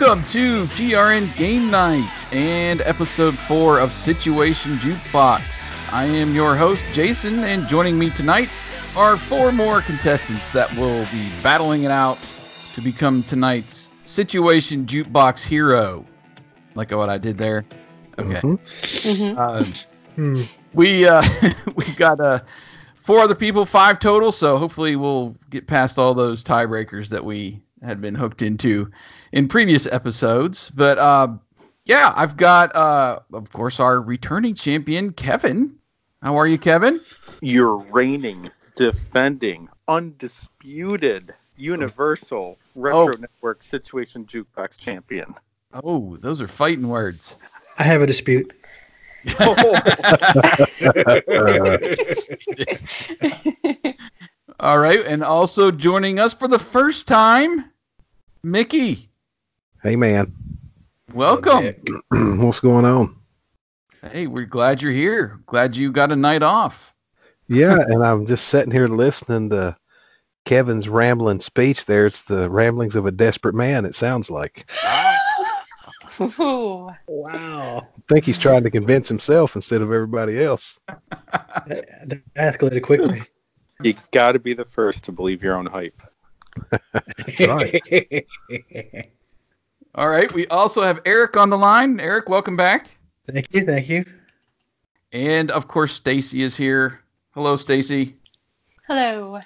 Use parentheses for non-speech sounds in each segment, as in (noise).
Welcome to TRN Game Night and episode four of Situation Jukebox. I am your host, Jason, and joining me tonight are four more contestants that will be battling it out to become tonight's Situation Jukebox hero. Like what I did there. Okay. Mhm. Uh, Hmm. we uh, (laughs) we got uh, four other people, five total. So hopefully we'll get past all those tiebreakers that we had been hooked into in previous episodes. But uh, yeah, I've got uh, of course our returning champion Kevin. How are you, Kevin? You're reigning, defending, undisputed, universal retro Oh. network situation jukebox champion. Oh, those are fighting words. I have a dispute. (laughs) (laughs) (laughs) All right, and also joining us for the first time, Mickey. Hey man, Welcome. (clears throat) what's going on? Hey, we're glad you're here. Glad you got a night off. Yeah, (laughs) and I'm just sitting here listening to Kevin's rambling speech. There, it's the ramblings of a desperate man. It sounds like. Ooh. Wow. I think he's trying to convince himself instead of everybody else. That, that escalated quickly. You got to be the first to believe your own hype. right. (laughs) All right. We also have Eric on the line. Eric, welcome back. thank you. Thank you. And of course, Stacey is here. Hello, Stacey. Hello.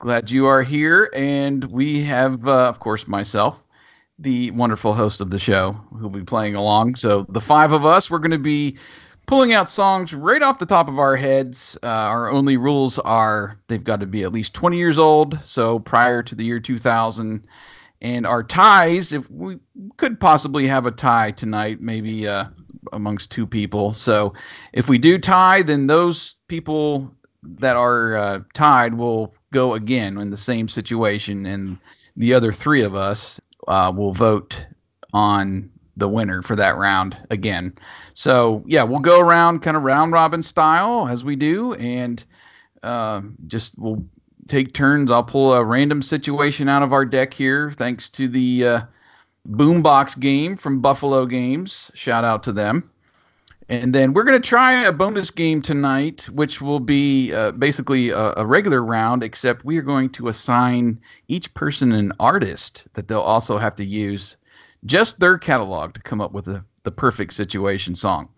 Glad you are here. And we have, uh, of course, myself, the wonderful host of the show, who'll be playing along. So the five of us, we're going to be pulling out songs right off the top of our heads. Uh, our only rules are they've got to be at least 20 years old, so prior to the year 2000. And our ties, if we could possibly have a tie tonight, maybe uh, amongst two people. So if we do tie, then those people that are uh, tied will go again in the same situation, and the other three of us uh, will vote on the winner for that round again. So yeah, we'll go around kind of round robin style as we do, and uh, just we'll take turns. I'll pull a random situation out of our deck here, thanks to the uh, Boombox game from Buffalo Games. Shout out to them. And then we're going to try a bonus game tonight, which will be uh, basically a, a regular round, except we are going to assign each person an artist that they'll also have to use just their catalog to come up with the, the perfect situation song.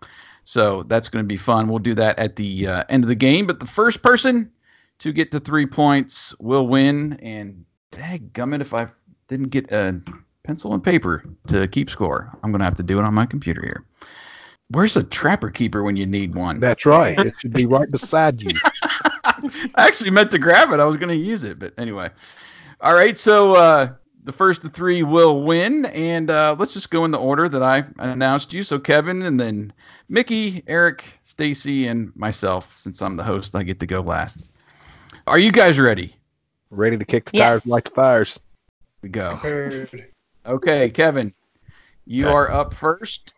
So that's going to be fun. We'll do that at the uh, end of the game. But the first person to get to three points will win. And gummit, if I didn't get a pencil and paper to keep score, I'm going to have to do it on my computer here. Where's a trapper keeper when you need one? That's right. It should be right beside you. (laughs) I actually meant to grab it. I was going to use it, but anyway. All right, so uh, the first of three will win, and uh, let's just go in the order that I announced you. So Kevin, and then Mickey, Eric, Stacey, and myself. Since I'm the host, I get to go last. Are you guys ready? Ready to kick the Yes. tires like the fires. We go. Okay, Kevin, you Okay. are up first.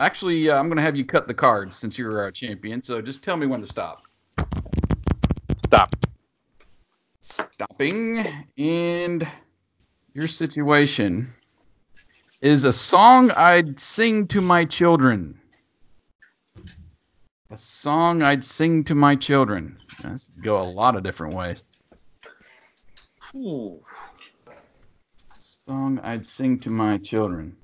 Actually, uh, I'm going to have you cut the cards since you're our champion. So just tell me when to stop. Stop. stopping and your situation is a song I'd sing to my children. A song I'd sing to my children. That's go a lot of different ways. Ooh. Song I'd sing to my children.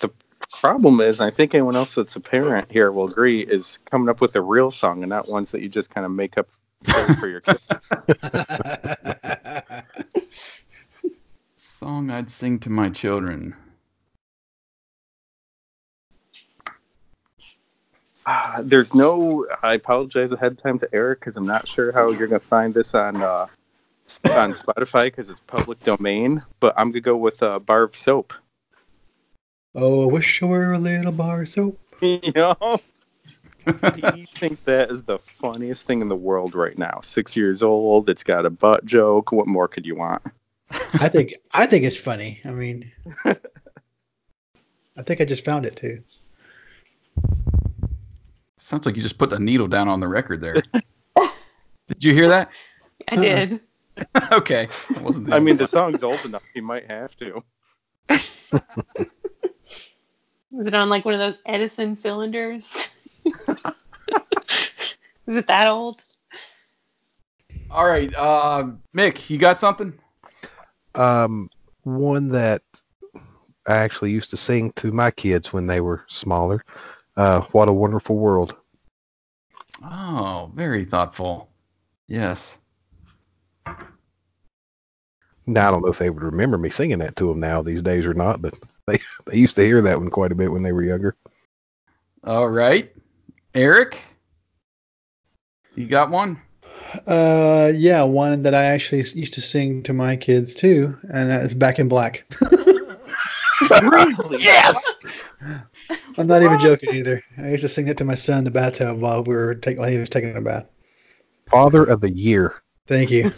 The problem is, I think anyone else that's a parent here will agree, is coming up with a real song and not ones that you just kind of make up for your kids. (laughs) Song I'd sing to my children. Ah, There's no. I apologize ahead of time to Eric because I'm not sure how you're gonna find this on uh, on Spotify because it's public domain. But I'm gonna go with uh, Bar of Soap. oh, I wish I were a little bar of soap. (laughs) you know, (laughs) he thinks that is the funniest thing in the world right now. Six years old. It's got a butt joke. What more could you want? I think I think it's funny. I mean, (laughs) I think I just found it too. Sounds like you just put the needle down on the record there. Did you hear that? I did. (laughs) okay. It wasn't I mean, the song's old enough. He might have to. Was it on like one of those Edison cylinders? (laughs) Is it that old? All right, uh, Mick, you got something? Um, one that I actually used to sing to my kids when they were smaller. Uh, what a wonderful world. Oh, very thoughtful. Yes. Now I don't know if they would remember me singing that to them now these days or not, but (laughs) they they used to hear that one quite a bit when they were younger. All right, Eric, you got one? Uh, yeah, one that I actually used to sing to my kids too, and that is Back in Black. really? (laughs) Yes. I'm not even joking either. I used to sing that to my son in the bathtub while we were taking while he was taking a bath. Father of the Year. Thank you.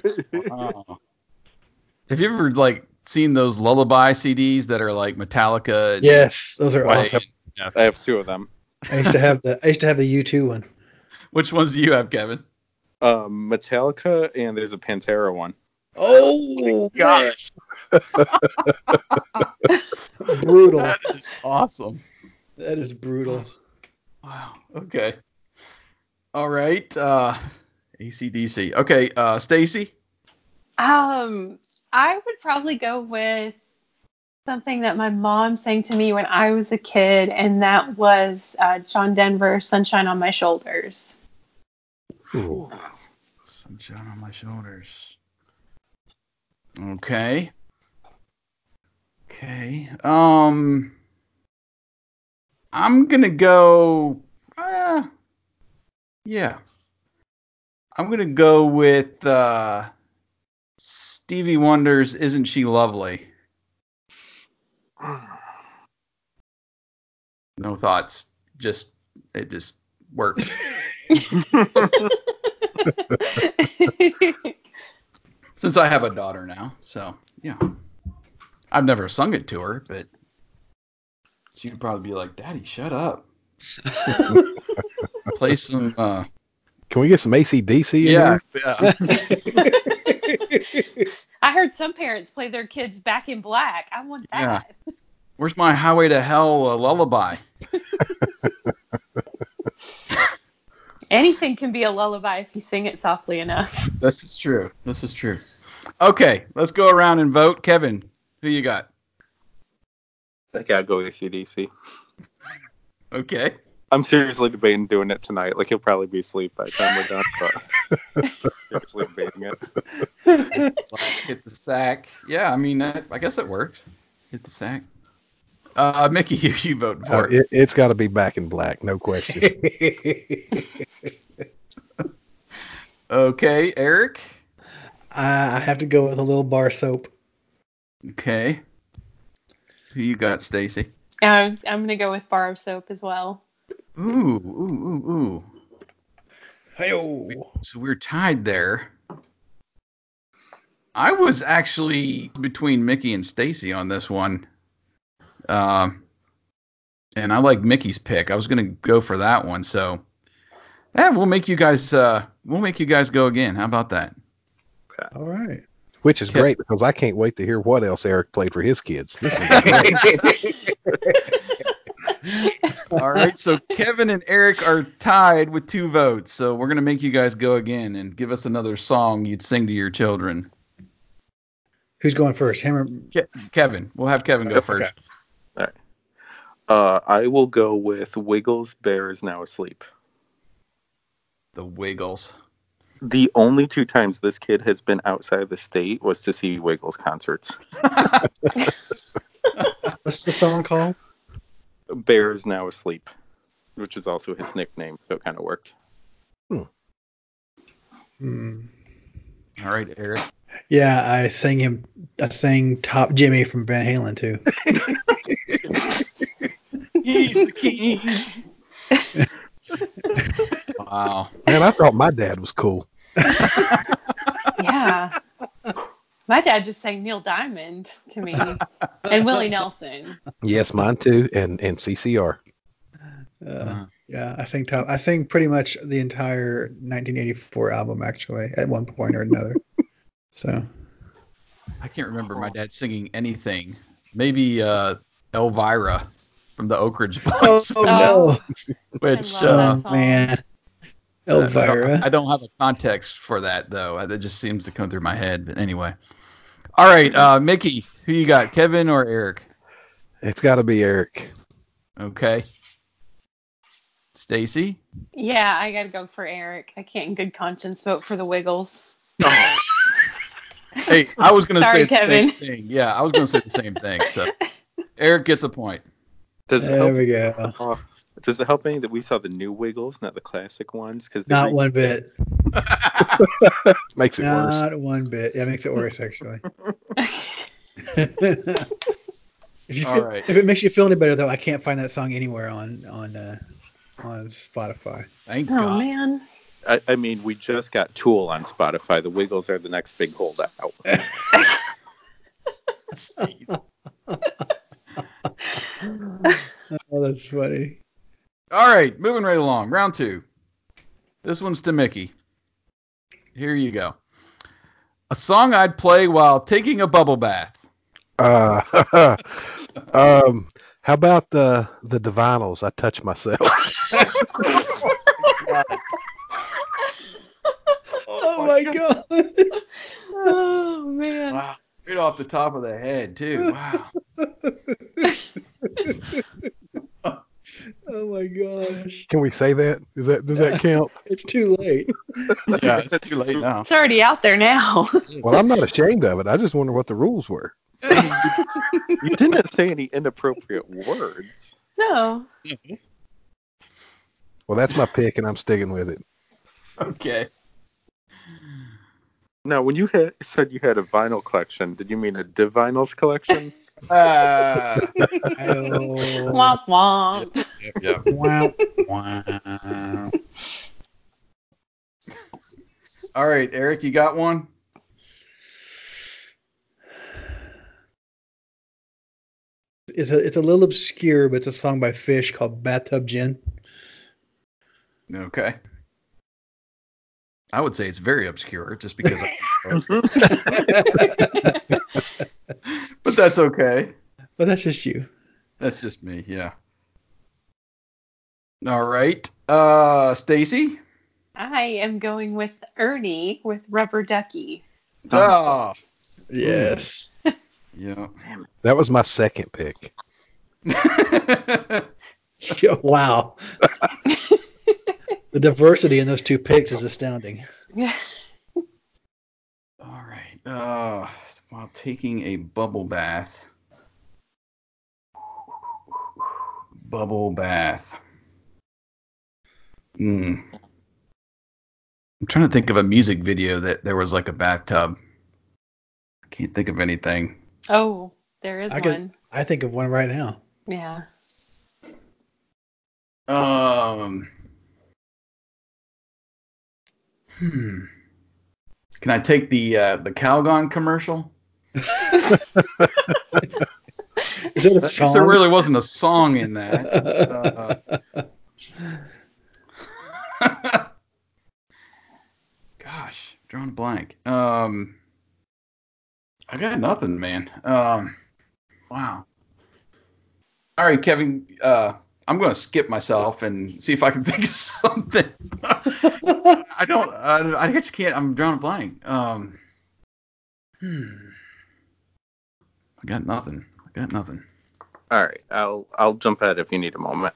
Oh. Have you ever like seen those lullaby CDs that are like Metallica? Yes, those are Right. awesome. I have two of them. I used to have the I used to have the U2 one. Which ones do you have, Kevin? Um, Metallica and there's a Pantera one. Oh gosh. (laughs) brutal. That is awesome. That is brutal. Wow. Okay. All right. Uh, ACDC. Okay. Uh, Stacey. Um, I would probably go with something that my mom sang to me when I was a kid, and that was uh, John Denver, "Sunshine on My Shoulders." Ooh. Sunshine on my shoulders. Okay. Okay. Um, I'm gonna go. Uh, yeah. I'm gonna go with uh, Stevie Wonder's "Isn't She Lovely." No thoughts. Just it just works. (laughs) Since I have a daughter now, so yeah. I've never sung it to her, but she'd probably be like, "Daddy, shut up." (laughs) Play some. uh Can we get some ACDC in Yeah. here? yeah. (laughs) (laughs) I heard some parents play their kids back in black. I want that. Yeah. Where's my Highway to Hell uh, lullaby? (laughs) Anything can be a lullaby if you sing it softly enough. This is true. This is true. Okay, let's go around and vote. Kevin, who you got? I gotta go with CDC. Okay. I'm seriously debating doing it tonight. Like he'll probably be asleep by the time we're done, but (laughs) seriously debating it. Hit the sack. Yeah, I mean, that, I guess it works. Hit the sack. Uh, Mickey, who (laughs) you voting Uh, for? it, it's got to be back in black, no question. (laughs) okay, Eric. I I have to go with a little bar soap. Okay. Who you got, Stacey? I was, I'm going to go with bar of soap as well. Ooh, ooh, ooh, ooh. Hey, So we're tied there. I was actually between Mickey and Stacey on this one. Um, and I like Mickey's pick. I was gonna go for that one. So, yeah, we'll make you guys. Uh, we'll make you guys go again. How about that? all right. Which is Okay. great because I can't wait to hear what else Eric played for his kids. This is (laughs) great. (laughs) (laughs) All right. So Kevin and Eric are tied with two votes. So we're gonna make you guys go again and give us another song you'd sing to your children. Who's going first? Him or Ke- Kevin, we'll have Kevin go first. Uh, I will go with Wiggles. Bear is now asleep. The Wiggles. The only two times this kid has been outside of the state was to see Wiggles concerts. (laughs) what's the song called? Bear is now asleep, which is also his nickname, so it kind of worked. Hmm. All right, Eric. Yeah, I sang him. I sang Top Jimmy from Van Halen too. (laughs) He's the king. (laughs) wow. Man, I thought my dad was cool. (laughs) Yeah. My dad just sang Neil Diamond to me and Willie Nelson. Yes, mine too, and and CCR. Uh, Uh, yeah, I sang top. I sang pretty much the entire 1984 album actually at one point or another. (laughs) So I can't remember my dad singing anything. Maybe uh, Elvira from the Oak Ridge Boys, oh, Oh. (laughs) which I love uh, that song. man, I don't- I don't have a context for that though. That just seems to come through my head. But anyway, all right, uh, Mickey, who you got, Kevin or Eric? It's got to be Eric. Okay. Stacey. Yeah, I gotta go for Eric. I can't in good conscience vote for the Wiggles. (laughs) Hey, I was going to say Sorry, the same Kevin. thing. Yeah, I was going to say the same thing. So (laughs) Eric gets a point. Does There help? we go. Does it help any that we saw the new Wiggles, not the classic ones? Because Not one bit. (laughs) Makes it worse. Not one bit. Yeah, it makes it worse actually. (laughs) if you All feel, right. if it makes you feel any better though, I can't find that song anywhere on on uh, on Spotify. Thank oh God. man. I, I mean, we just got Tool on Spotify. The Wiggles are the next big holdout. (laughs) Oh, that's funny. All right, moving right along. Round two. This one's to Mickey. Here you go. A song I'd play while taking a bubble bath. Uh, (laughs) um, how about the the Divinyls? I touch myself. (laughs) Oh my god. (laughs) Oh man. Wow. Right off the top of the head, too. Wow. Oh my gosh. Can we say that? Is that does that (laughs) count? It's too late. yeah, (laughs) it's too late now. It's already out there now. (laughs) Well, I'm not ashamed of it. I just wonder what the rules were. you didn't say any inappropriate words. no. Mm-hmm. Well, that's my pick, and I'm sticking with it. Okay. Now, when you had, said you had a vinyl collection, did you mean a Divinyls collection? Uh. (laughs) Womp womp. yeah. Wow. Wow. All right, Eric, you got one? It's a it's a little obscure, but it's a song by Phish called Bathtub Gin. Okay. I would say it's very obscure just because I (laughs) but that's okay. But that's just you. That's just me, yeah. All right. Uh Stacey? I am going with Ernie with Rubber Ducky. Oh. (laughs) Yes. Yeah. That was my second pick. (laughs) wow. The diversity in those two picks is astounding. Yeah. All right. Uh, while taking a bubble bath. Bubble bath. Hmm. I'm trying to think of a music video that there was like a bathtub. I can't think of anything. Oh, there is I could- one. I think of one right now. Yeah. Um. Hmm. Can I take the uh, the Calgon commercial? (laughs) Is that a song? there really wasn't a song in that. Uh, (laughs) gosh, drawing a blank. Um, I got nothing, man. Um, wow. All right, Kevin. Uh, I'm going to skip myself and see if I can think of something. (laughs) I don't. I, I just can't. I'm drawing a blank. Um, hmm. I got nothing. I got nothing. All right, I'll I'll jump ahead if you need a moment.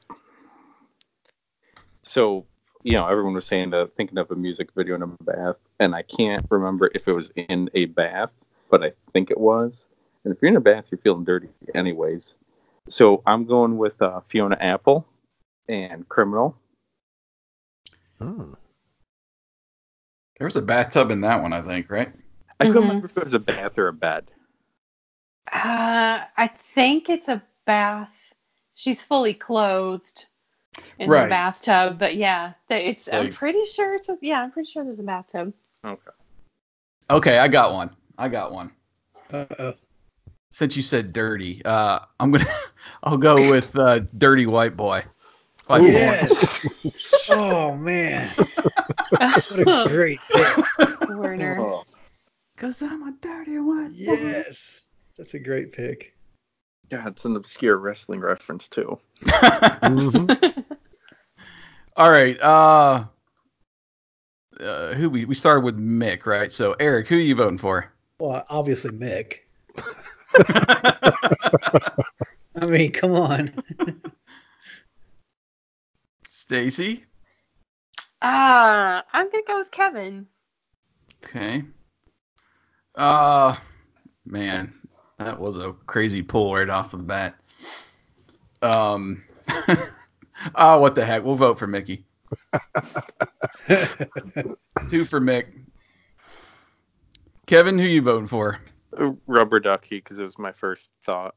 So, you know, everyone was saying that thinking of a music video in a bath, and I can't remember if it was in a bath, but I think it was. And if you're in a bath, you're feeling dirty anyways. So I'm going with uh, Fiona Apple and Criminal. Hmm. There was a bathtub in that one, I think, right? I couldn't Mhm. remember if it was a bath or a bed. Uh, I think it's a bath. She's fully clothed in Right. the bathtub, but yeah, it's. It's I'm pretty sure it's a. Yeah, I'm pretty sure there's a bathtub. Okay. Okay, I got one. I got one. Uh-oh. Since you said dirty, uh, I'm gonna (laughs) I'll go with uh, Dirty White Boy. By Foreigner. Yes. (laughs) oh man. What a (laughs) great pick. Werner. Oh. Cause I'm a dirty one. Yes, that's a great pick. Yeah, it's an obscure wrestling reference too. Mhm. (laughs) All right. Uh, uh, who we we started with Mick, right? So Eric, who are you voting for? Well, obviously Mick. I mean, come on. Stacey. Ah, I'm gonna go with Kevin. Okay. Uh, man, that was a crazy pull right off of the bat. Um. oh, (laughs) what the heck? We'll vote for Mickey. (laughs) Two for Mick. Kevin, who you voting for? Uh, Rubber ducky because it was my first thought.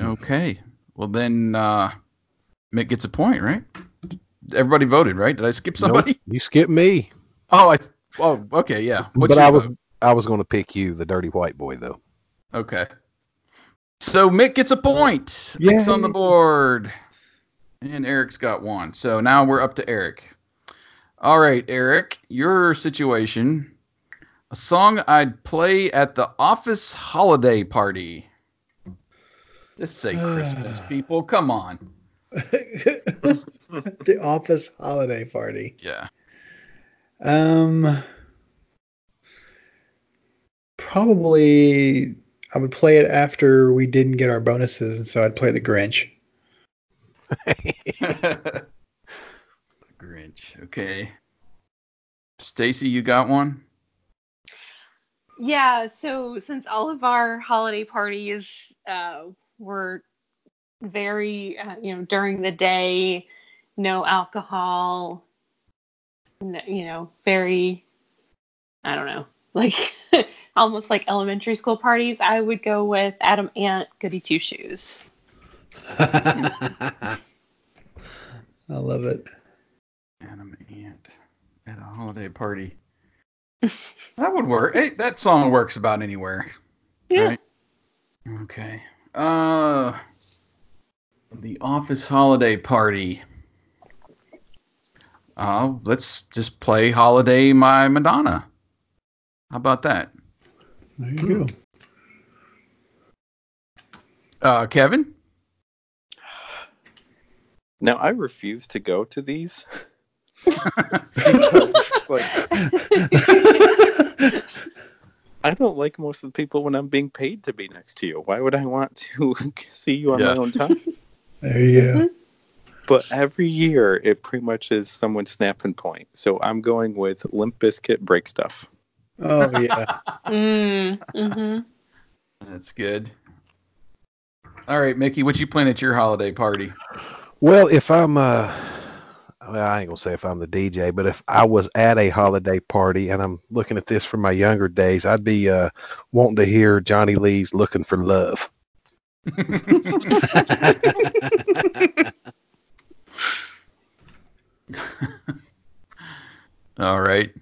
Okay. Well then, uh, Mick gets a point, right? Everybody voted, right? Did I skip somebody? Nope, you skipped me. Oh, I. Oh, okay, yeah. What's but I was vote? I was going to pick you, the dirty white boy, though. Okay. So Mick gets a point. Mick's on the board. And Eric's got one. So now we're up to Eric. All right, Eric, your situation. A song I'd play at the office holiday party. Just say (sighs) Christmas, people. Come on. (laughs) the office holiday party. Yeah. Um, probably I would play it after we didn't get our bonuses, and so I'd play the Grinch. (laughs) The Grinch. Okay. Stacey, you got one? Yeah, so since all of our holiday parties uh, were very, uh, you know, during the day, no alcohol, no, you know, very, I don't know, (laughs) like almost like elementary school parties, I would go with Adam Ant, Goody Two Shoes. (laughs) I love it. Adam Ant at a holiday party. (laughs) that would work. Hey, that song works about anywhere. Yeah. Right? Okay. Uh the office holiday party. Uh, let's just play Holiday My Madonna. How about that? There you go. Uh, Kevin? Now I refuse to go to these. like (laughs) I don't like most of the people when I'm being paid to be next to you. Why would I want to (laughs) see you on Yeah. my own time? (laughs) There you go. But every year it pretty much is someone's snapping point. So I'm going with Limp Bizkit break stuff. Oh yeah. (laughs) Mm, hmm That's good. All right, Mickey, what you playing at your holiday party? Well, if I'm uh well, I ain't gonna say if I'm the DJ, but if I was at a holiday party and I'm looking at this from my younger days, I'd be uh wanting to hear Johnny Lee's looking for love. (laughs) All right.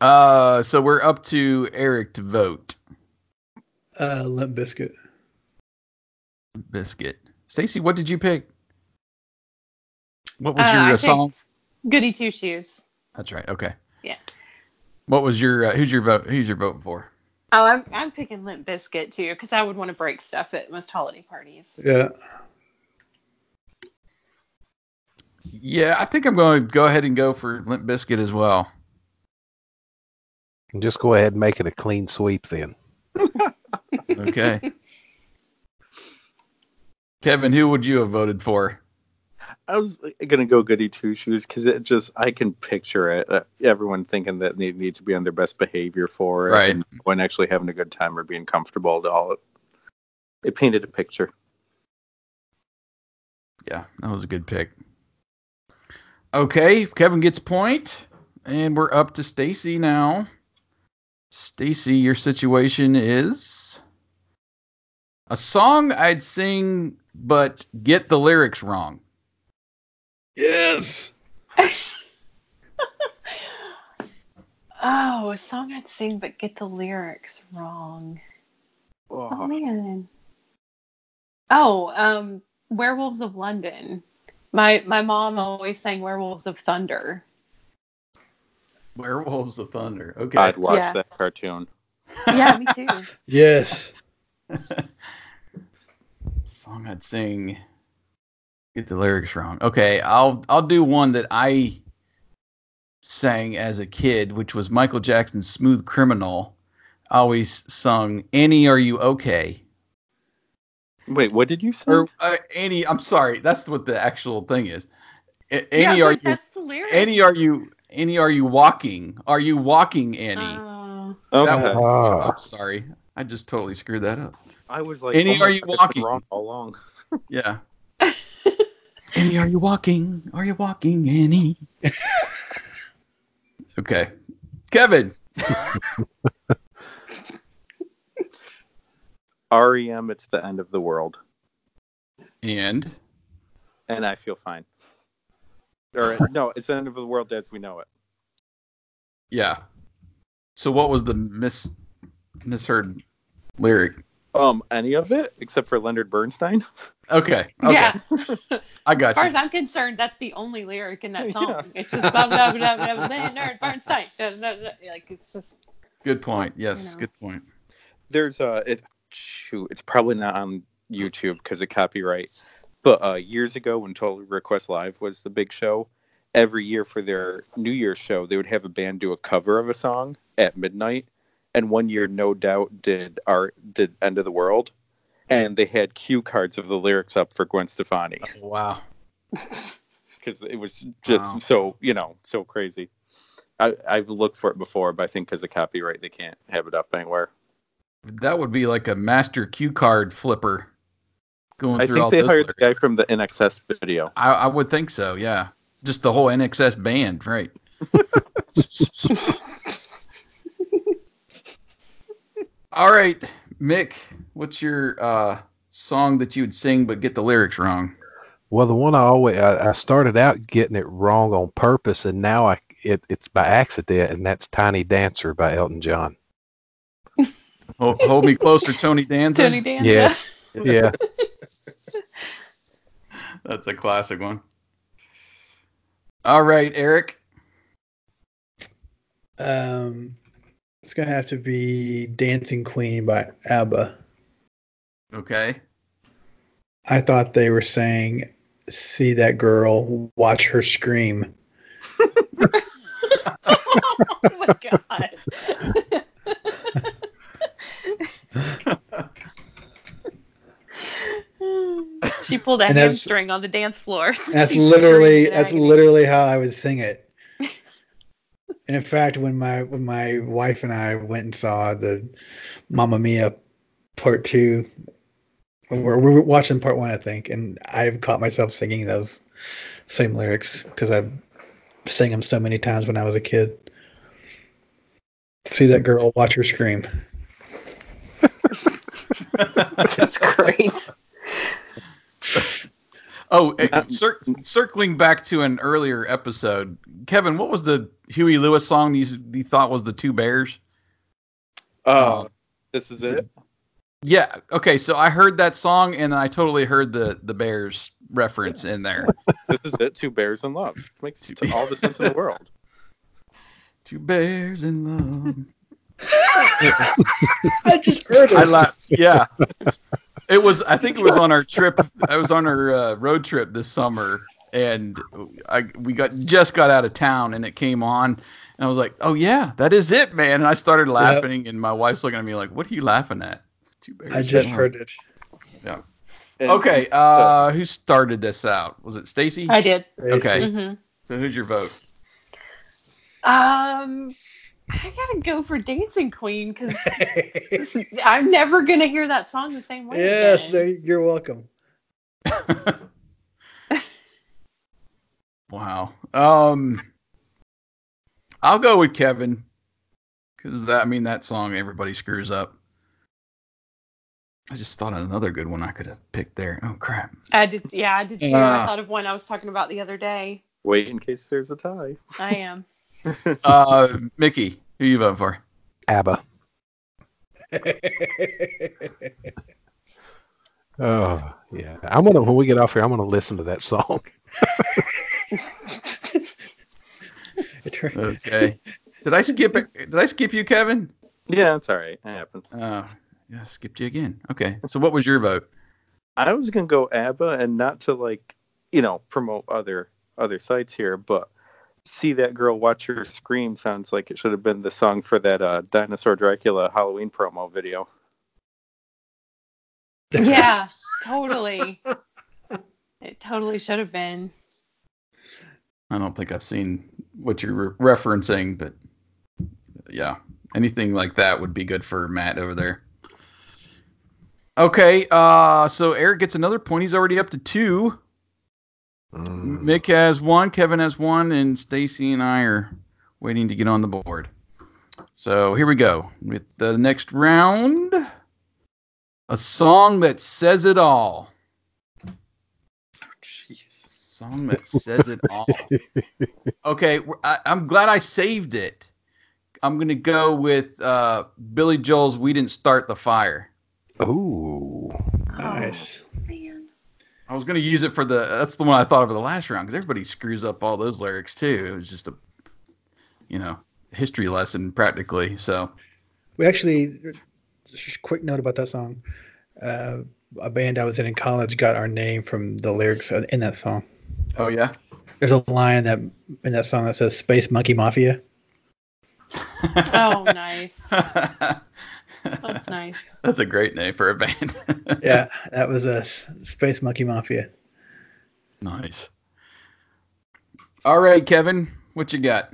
Uh, so we're up to Eric to vote. Uh, Limp Bizkit. Bizkit. Stacey, what did you pick? What was Uh, your I uh, song? Goody Two Shoes. That's right. Okay. Yeah. What was your uh, who's your vote? Who's your vote for? Oh, I'm I'm picking Limp Bizkit too because I would want to break stuff at most holiday parties. Yeah. Yeah, I think I'm going to go ahead and go for Limp Bizkit as well. And just go ahead and make it a clean sweep then. (laughs) Okay. Kevin, who would you have voted for? I was gonna go goody two shoes because it just I can picture it. Uh, everyone thinking that they need to be on their best behavior for it, Right. and when actually having a good time or being comfortable at all. It, it painted a picture. Yeah, that was a good pick. Okay, Kevin gets point, and we're up to Stacey now. Stacey, your situation is a song I'd sing but get the lyrics wrong. Yes. Oh, a song I'd sing but get the lyrics wrong. Oh man. Oh, um, Werewolves of London. My my mom always sang Werewolves of Thunder. Werewolves of Thunder. Okay. I'd watch Yeah. that cartoon. Yeah, me too. (laughs) yes. (laughs) (laughs) Song I'd sing. Get the lyrics wrong. Okay, I'll I'll do one that I sang as a kid, which was Michael Jackson's "Smooth Criminal." I always sung "Annie, are you okay?" Wait, what did you say? Or uh, Annie, I'm sorry, that's what the actual thing is. A- Annie, I are you? that's the lyric. Annie, are you? Annie, are you walking? Are you walking, Annie? Oh. okay. that Ah, I'm sorry, I just totally screwed that up. I was like, Annie, oh are you God, it's walking? Wrong all along. (laughs) Yeah. Annie, are you walking? Are you walking, Annie? (laughs) okay. Kevin. (laughs) REM, it's the end of the world, And and I feel fine. Or no, it's the end of the world as we know it. yeah. So what was the mis misheard lyric? Um, any of it except for Leonard Bernstein. Okay. Okay. Yeah. (laughs) I got As far you. as I'm concerned, that's the only lyric in that Yeah. song. It's just blah blah blah blah blah Leonard Bernstein. Like it's just Good point. Yes, You know. good point. There's uh, it, shoot, it's probably not on YouTube because of copyright. But uh, years ago, when Total Request Live was the big show, every year for their New Year's show, they would have a band do a cover of a song at midnight. And one year, No Doubt did art did End of the World, and they had cue cards of the lyrics up for Gwen Stefani oh, Wow. (laughs) because it was just Wow. so you know so crazy. I, I've looked for it before, but I think because of copyright, they can't have it up anywhere. That would be like a master cue card flipper going I through all think they those hired the guy from the INXS video. I, I would think so, yeah. Just the whole INXS band, right? (laughs) All right, Mick, what's your uh, song that you would sing but get the lyrics wrong? well, the one I always I, I started out getting it wrong on purpose, and now I it, it's by accident, and that's "Tiny Dancer" by Elton John. (laughs) Hold, hold me closer, Tony Danza. Tony Danza. Yes, yeah. (laughs) That's a classic one. All right, Eric. Um, it's gonna have to be "Dancing Queen" by ABBA. Okay. I thought they were saying, "See that girl, watch her scream." oh my god. she pulled a And hamstring on the dance floor. (laughs) That's literally that's agony. literally how I would sing it. And in fact, when my when my wife and I went and saw the Mamma Mia Part Two, we're, we were watching Part One, I think, and I've caught myself singing those same lyrics because I've sang them so many times when I was a kid. See that girl, watch her scream. (laughs) That's great. Oh, eh, Uh, cir- circling back to an earlier episode, Kevin, what was the Huey Lewis song you, you thought was the Two Bears? Uh, Oh. this is it. Yeah. Okay. So I heard that song and I totally heard the the Bears reference in there. (laughs) This is it. Two bears in love makes t- all the sense in the world. (laughs) Two bears in love. (laughs) I just heard it. I laughed. Yeah. It was. I think it was (laughs) on our trip. I was on our uh, road trip this summer, and I we got just got out of town, and it came on, and I was like, "Oh yeah, that is it, man!" And I started laughing, and my wife's looking at me like, "What are you laughing at?" Two bears. I just heard it. And Okay. Uh, who started this out? Was it Stacey? I did. Okay. hmm So who's your vote? Um, I gotta go for Dancing Queen because (laughs) I'm never gonna hear that song the same way. yes, again. there- you're welcome. (laughs) Wow. Um, I'll go with Kevin because that. I mean, that song everybody screws up. I just thought of another good one I could have picked there. Oh crap! I did. Yeah, I did too. Ah. I thought of one I was talking about the other day. wait in case there's a tie. I am. (laughs) Uh, Mickey, who you voting for? ABBA. (laughs) Oh yeah, I'm gonna when we get off here, I'm gonna listen to that song. (laughs) Okay. Did I skip it? Did I skip you, Kevin? Yeah, it's all right. It happens. Uh, yeah, skipped you again. Okay. So what was your vote? I was gonna go ABBA, and not to like, you know, promote other other sites here, but "See That Girl, Watch Her Scream" sounds like it should have been the song for that uh, Dinosaur Dracula Halloween promo video. Yeah, (laughs) totally. It totally should have been. I don't think I've seen what you're re- referencing, but yeah, anything like that would be good for Matt over there. Okay, uh, so Eric gets another point. He's already up to two. Mm. Mick has one, Kevin has one, and Stacey and I are waiting to get on the board. So here we go with the next round. A song that says it all. Jeez. Song that says it all. (laughs) Okay, I, I'm glad I saved it. I'm gonna go with uh, Billy Joel's "We Didn't Start the Fire." Ooh. Nice. Man. I was gonna use it for the. That's the one I thought of for the last round because everybody screws up all those lyrics too. It was just a, you know, history lesson practically. So We actually, just a quick note about that song. Uh, a band I was in in college got our name from the lyrics in that song. Oh yeah. There's a line in that in that song that says "Space Monkey Mafia." Oh, nice. (laughs) That's (laughs) nice. That's a great name for a band. (laughs) Yeah, that was a Space Monkey Mafia. nice. All right, Kevin, what you got?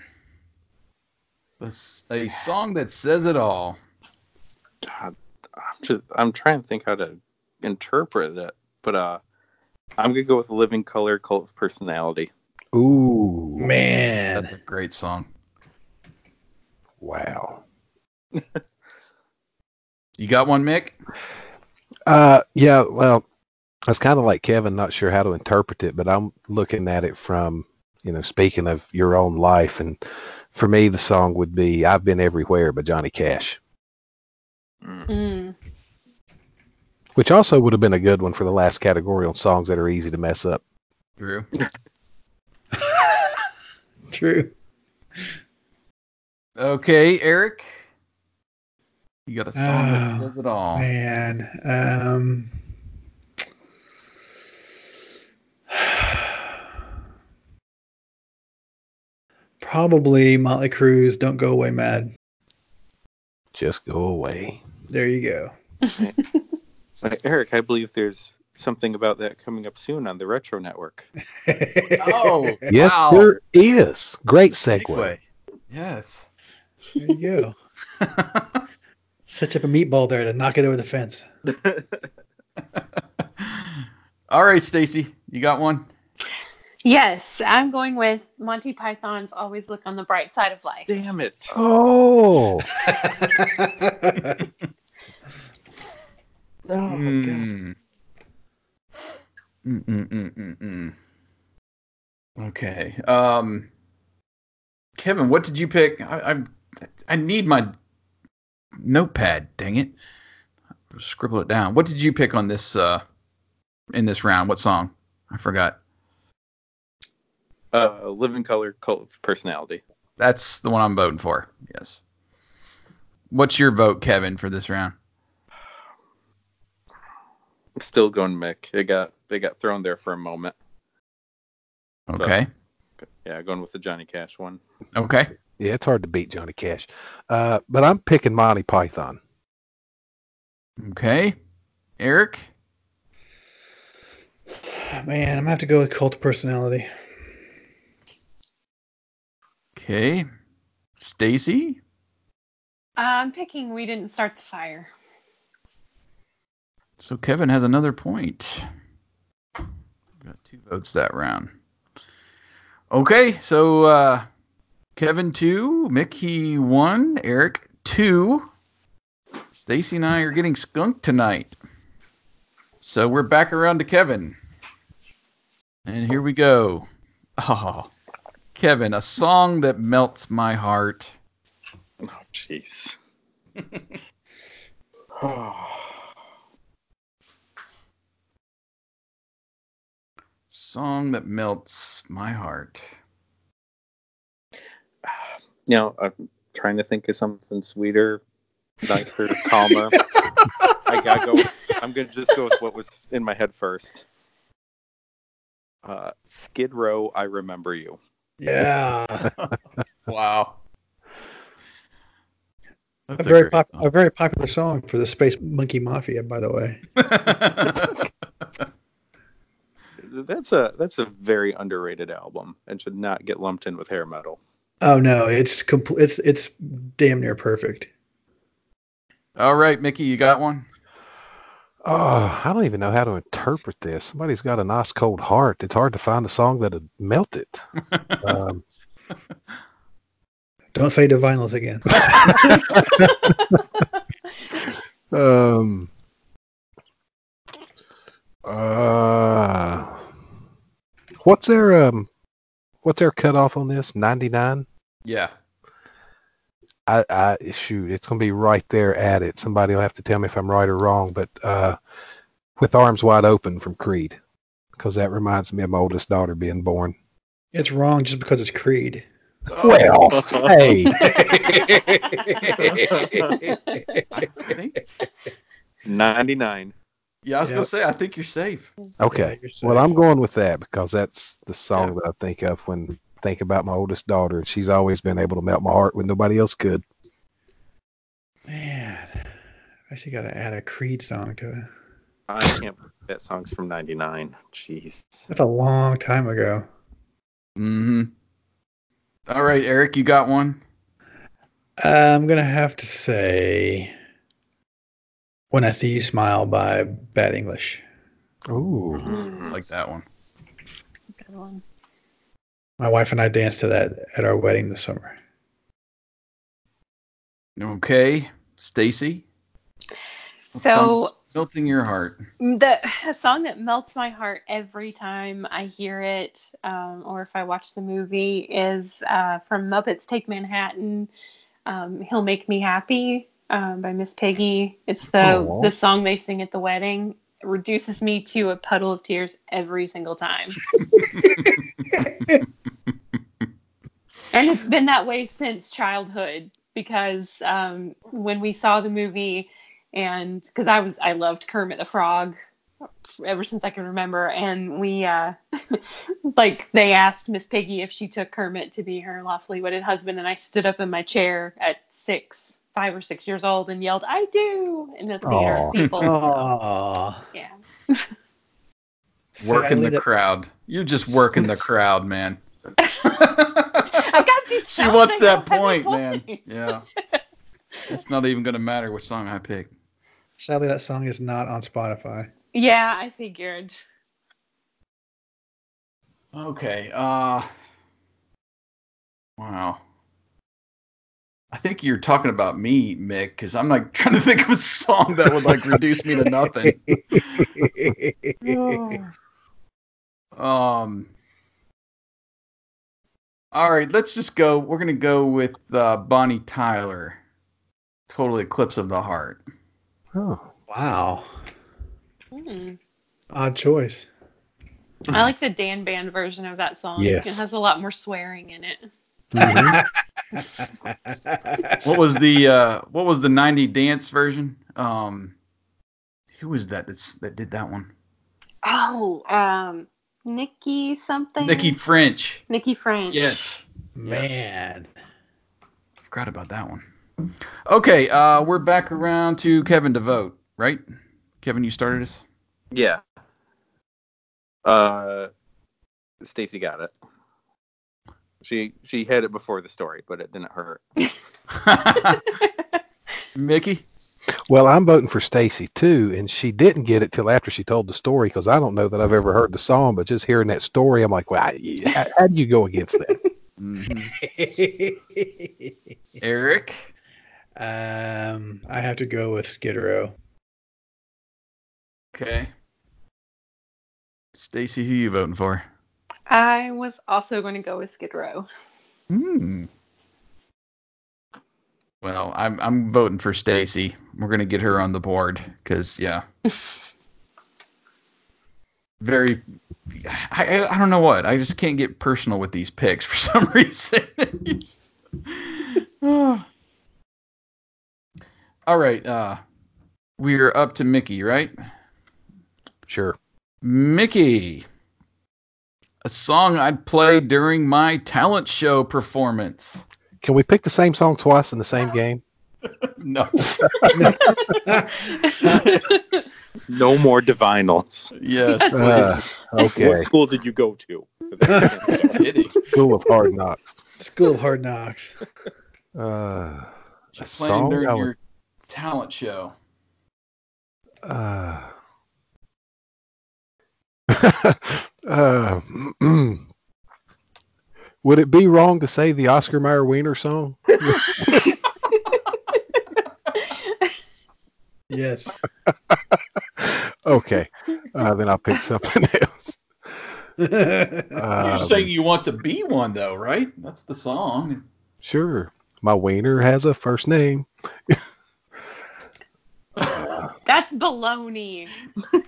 A song that says it all. God, I'm just I'm trying to think how to interpret it, but uh, I'm gonna go with "Living Colour" Cult of Personality. Ooh. Man, That's a great song. Wow. (laughs) You got one, Mick? Uh, yeah. Well, it's kind of like Kevin, not sure how to interpret it, but I'm looking at it from, you know, speaking of your own life, and for me, the song would be "I've Been Everywhere" by Johnny Cash, Mm. Mm. which also would have been a good one for the last category on songs that are easy to mess up. Drew. (laughs) true. Okay, Eric. You got a song that Oh, says it all. Man, um, probably Motley Crue's "Don't Go Away Mad." Just go away. There you go. (laughs) Like, Eric, I believe there's something about that coming up soon on the Retro Network. (laughs) Oh, Yes, wow. there is. Great segue. Segue. Yes. there you go. (laughs) Set up a meatball there to knock it over the fence. (laughs) All right, Stacey, you got one? Yes, I'm going with Monty Python's Always Look on the Bright Side of Life. Damn it! Oh, (laughs) Oh, Mm. Mm, mm, mm, mm, mm. Okay. Um, Kevin, what did you pick? I, I I need my notepad. Dang it! Scribble it down. What did you pick on this uh in this round? What song? I forgot. Uh, Living Colour Cult of Personality. That's the one I'm voting for. Yes. What's your vote, Kevin, for this round? I'm still going Mick. It got they got thrown there for a moment. Okay. Yeah, going with the Johnny Cash one. Okay. Yeah, it's hard to beat Johnny Cash. Uh, but I'm picking Monty Python. Okay. Eric. Man, I'm gonna have to go with cult of personality. Okay. Stacey. I'm picking We Didn't Start the Fire. So Kevin has another point. Got two votes that round. Okay, so uh, Kevin two, Mickey one, Eric two. Stacey and I are getting skunked tonight. So we're back around to Kevin. And here we go. Oh, Kevin, a song that melts my heart. Oh, jeez. (laughs) (sighs) Song that melts my heart. You know, I'm trying to think of something sweeter, nicer, calmer. I gotta go. I'm gonna just go with what was in my head first. Uh, Skid Row, I remember you. Yeah. (laughs) Wow. a very great pop- a very popular song for the Space Monkey Mafia, by the way. (laughs) That's a that's a very underrated album and should not get lumped in with hair metal. Oh no, it's complete. It's it's damn near perfect. All right, Mickey, you got one? Oh, I don't even know how to interpret this. Somebody's got an ice cold heart. It's hard to find a song that'd melt it. (laughs) Um, Don't say Divinyls again. (laughs) um, uh, what's their um, what's their cutoff on this? Ninety nine. Yeah. I, I shoot, it's gonna be right there at it. Somebody will have to tell me if I'm right or wrong, but uh, with arms wide open from Creed, because that reminds me of my oldest daughter being born. It's wrong just because it's Creed. Well, hey, (laughs) I think. Ninety nine. Yeah, I was Yep. gonna say I think you're safe. okay. you're Well. I'm going with that because that's the song that I think of when think about my oldest daughter, and she's always been able to melt my heart when nobody else could. Man, I actually got to add a Creed song to it. I can't believe that song's from ninety nine. Jeez. That's a long time ago. Mm-hmm. All right, Eric, you got one? I'm gonna have to say, "When I See You Smile" by Bad English. Ooh, Mm, I like that one. good one. My wife and I danced to that at our wedding this summer. Okay, Stacy. So melting your heart. the a song that melts my heart every time I hear it, um, or if I watch the movie, is uh, from Muppets Take Manhattan. Um, He'll make me happy um, by Miss Piggy. It's the Aw. the song they sing at the wedding. It reduces me to a puddle of tears every single time. (laughs) (laughs) and it's been that way since childhood because um, when we saw the movie and because i was i loved kermit the frog ever since i can remember and we uh (laughs) like they asked miss piggy if she took kermit to be her lawfully wedded husband and i stood up in my chair at six five or six years old and yelled i do in the theater Aw. of people Oh, (laughs) yeah Working the crowd. you just work in the crowd, man. (laughs) (laughs) i got these she wants that point, man. Yeah. (laughs) It's not even gonna matter what song I pick. Sadly, that song is not on Spotify. yeah i figured Okay. Uh Wow. I think you're talking about me, Mick, because I'm like (laughs) trying to think of a song that would like reduce me to nothing. Um. All right, let's just go. We're gonna go with uh, Bonnie Tyler. Total Eclipse of the Heart. oh, wow, Hmm. odd choice. I like the Dan Band version of that song. Yes. It has a lot more swearing in it. mhm. (laughs) What was the uh, What was the '90 dance version? Um, who was that? That's that did that one. Oh, um, Nikki something. Nikki French. Nikki French. Yes, Man, forgot about that one. Okay, uh, we're back around to Kevin to vote, right? Kevin, you started us. Yeah. Uh, Stacy got it. She she had it before the story, but it didn't hurt. (laughs) (laughs) Mickey. Well, I'm voting for Stacy too, and she didn't get it till after she told the story because I don't know that I've ever heard the song, but just hearing that story, I'm like, well, I, how, how do you go against that? (laughs) Mhm. (laughs) Eric. um, I have to go with Skid Row. Okay. Stacy, who you voting for? I was also going to go with Skid Row. Hmm. Well, I'm I'm voting for Stacy. We're gonna get her on the board because yeah. (laughs) Very. I, I don't know what. I just can't get personal with these picks for (laughs) some reason. (sighs) All right. Uh, we're up to Mickey, right? Sure. Mickey. A song I'd play during my talent show performance. Can we pick the same song twice in the same game? (laughs) No. (laughs) No more Divinyls. yes, (laughs) Uh, okay. What school did you go to? School of Hard Knocks. School of Hard Knocks. Uh, a song during would- your talent show. Uh, uh, (clears throat) would it be wrong to say the Oscar Mayer Wiener song? (laughs) Yes. (laughs) Okay, uh, then I'll pick something (laughs) else. You're Um, saying you want to be one, though, right? That's the song. Sure, my wiener has a first name. That's baloney.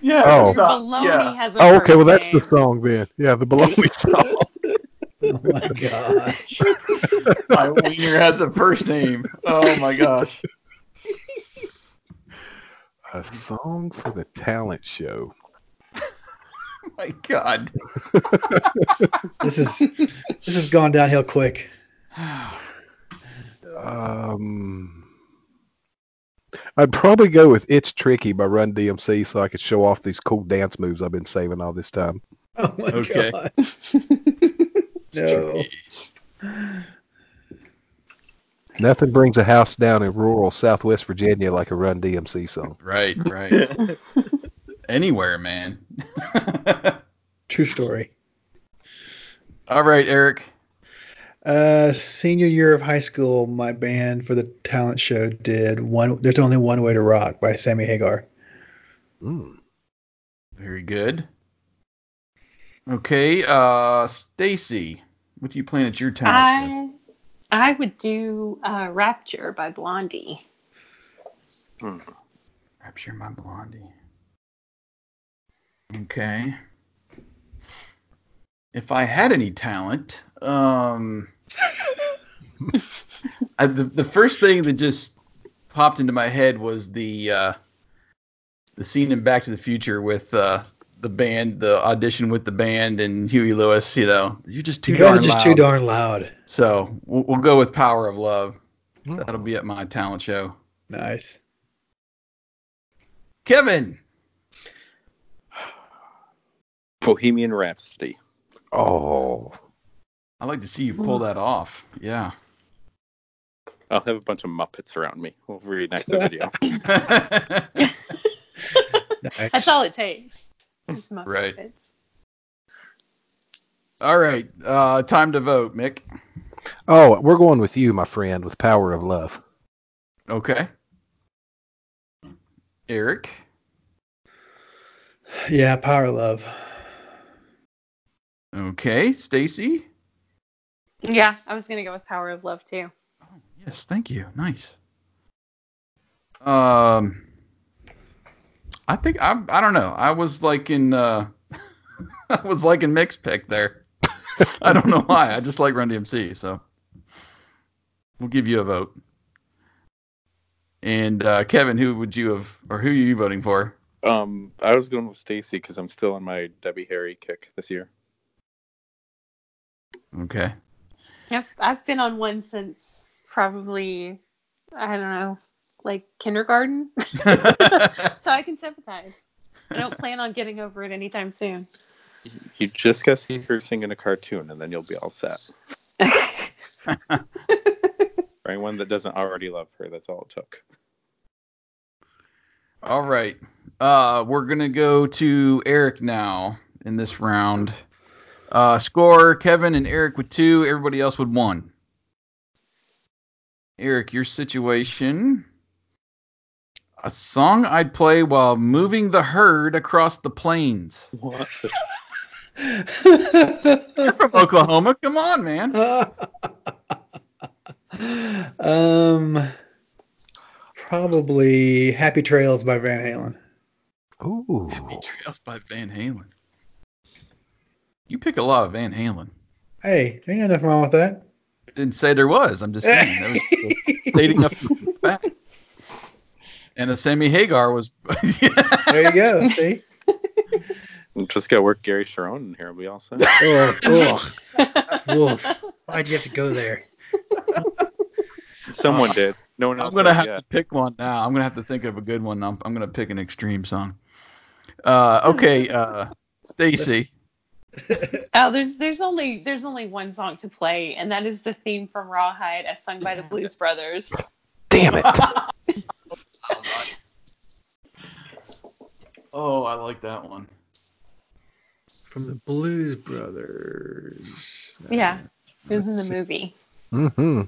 Yeah. Oh. baloney yeah. has a Oh, okay. Well, that's the song then. Yeah, the baloney song. Oh my (laughs) gosh. My wiener has a first name. Oh my gosh. a song for the talent show. (laughs) My God. This is this has gone downhill quick. Um, I'd probably go with "It's Tricky" by Run DMC, so I could show off these cool dance moves I've been saving all this time. Oh my Okay. god. (laughs) No. (sighs) Nothing brings a house down in rural Southwest Virginia like a Run DMC song. Right, right. (laughs) Anywhere, man. (laughs) True story. All right, Eric. Uh, senior year of high school, my band for the talent show did one. There's only one way to rock by Sammy Hagar. Mm. Very good. Okay, uh Stacy, what do you plan at your talent I I would do uh, Rapture by Blondie. Hmm. show? Rapture my blondie. Okay. If I had any talent, um (laughs) I, the, the first thing that just popped into my head was the uh the scene in Back to the Future with uh the band, the audition with the band, and Huey Lewis. You know, you're just too You guys darn are just loud. too darn loud. So we'll, we'll go with Power of Love. Hmm. That'll be at my talent show. Nice. Kevin. Bohemian Rhapsody. Oh, I'd like to see you pull that off. Yeah. I'll have a bunch of Muppets around me. We'll reenact the video. (laughs) (laughs) nice. That's all it takes. Is my Right. favorites. All right. Uh, time to vote, Mick. oh, we're going with you, my friend, with "Power of Love." Okay. Eric. Yeah, power of love. Okay. Stacy. Yeah, I was gonna go with Power of Love too. Oh, yes. Thank you. Nice. Um, I think I. I don't know. I was like in. Uh, (laughs) I was like in mixed pick there. I don't know why. I just like Run DMC, so we'll give you a vote. And uh, Kevin, who would you have, or who are you voting for? Um, I was going with Stacy because I'm still on my Debbie Harry kick this year. Okay. I've, I've been on one since probably I don't know, like kindergarten. (laughs) (laughs) so I can sympathize. I don't plan on getting over it anytime soon. You just gotta see her singing a cartoon, and then you'll be all set. (laughs) For anyone that doesn't already love her, that's all it took. All right. Uh, we're gonna go to Eric now in this round. Uh, score: Kevin and Eric with two. Everybody else with one. Eric, your situation. A song I'd play while moving the herd across the plains. What? (laughs) (laughs) You're from Oklahoma. Come on, man. (laughs) um, probably Happy Trails by Van Halen. Ooh, Happy Trails by Van Halen. You pick a lot of Van Halen. Hey, there got nothing wrong with that. didn't say there was. I'm just saying. That was stating a fact. And a Sammy Hagar was. (laughs) There you go. See? (laughs) Just got to work Gary Cherone in here. We all said. Oh, oh, wolf. Why'd you have to go there? Someone did. No one else. I'm gonna have yet. to pick one now. I'm gonna have to think of a good one. I'm, I'm gonna pick an extreme song. Uh, okay, uh, Stacy. (laughs) Oh, there's there's only there's only one song to play, and that is the theme from Rawhide, as sung by the Blues Brothers. Damn it. Oh, I like that one. From the Blues Brothers. Yeah, it was in the movie. Mm-hmm.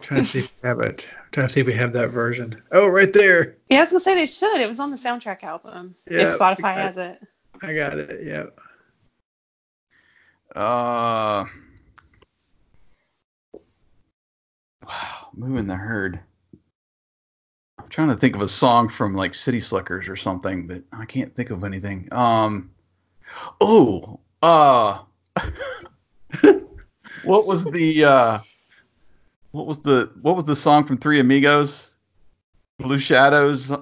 Trying to see if we have it. Trying to see if we have that version. Oh, right there. Yeah, I was gonna say they should. It was on the soundtrack album. Yeah, if Spotify okay. has it. I got it. Yeah. Uh, wow, moving the herd. Trying to think of a song from like City Slickers or something, but I can't think of anything. Um, oh, uh, (laughs) what was the uh, what was the what was the song from Three Amigos? Blue Shadows. (laughs)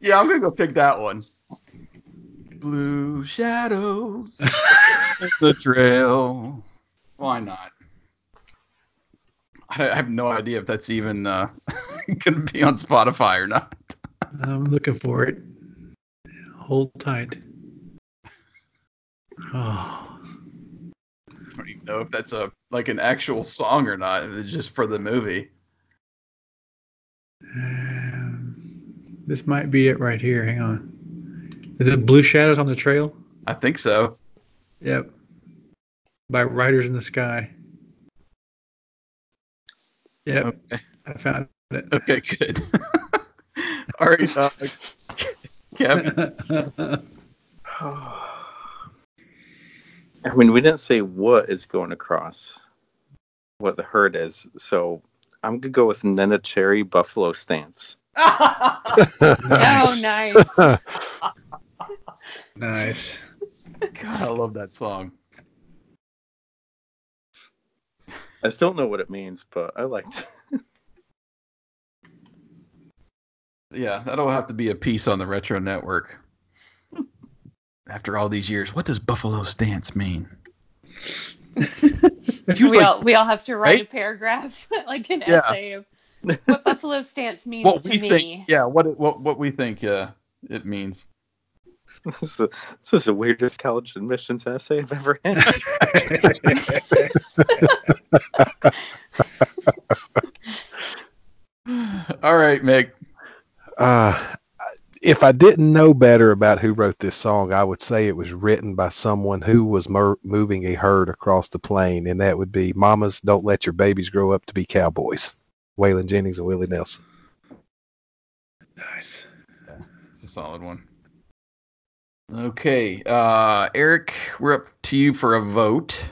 yeah, I'm gonna go pick that one. Blue Shadows, (laughs) the trail. Why not? I I have no idea if that's even uh, (laughs) going to be on Spotify or not. I'm looking for it. Hold tight. Oh. (sighs) I don't even know if that's a like an actual song or not. It's just for the movie. Um, this might be it right here. Hang on. Is it Blue Shadows on the Trail? I think so. Yep. By Riders in the Sky. Yep, Okay. I found it. Okay. Good. All right. Uh, Kevin. (sighs) I mean, we didn't say what is going across, what the herd is. So I'm gonna go with Neneh Cherry Buffalo Stance. (laughs) Oh, nice. (laughs) nice. God, I love that song. I still don't know what it means, but I liked. it. Yeah, that'll have to be a piece on the Retro Network. After all these years, what does Buffalo Stance mean? (laughs) We like, all we all have to write right? a paragraph, (laughs) like an Yeah. essay of what Buffalo stance (laughs) means what to we me. think. Yeah, what it, what what we think. Uh, it means. (laughs) This is, a, this is the weirdest college admissions essay I've ever had. (laughs) All right, Meg. Uh, if I didn't know better about who wrote this song, I would say it was written by someone who was mer- moving a herd across the plain, and that would be Mamas Don't Let Your Babies Grow Up to Be Cowboys. Waylon Jennings and Willie Nelson. nice. It's a solid one. Okay, uh, Eric, we're up to you for a vote.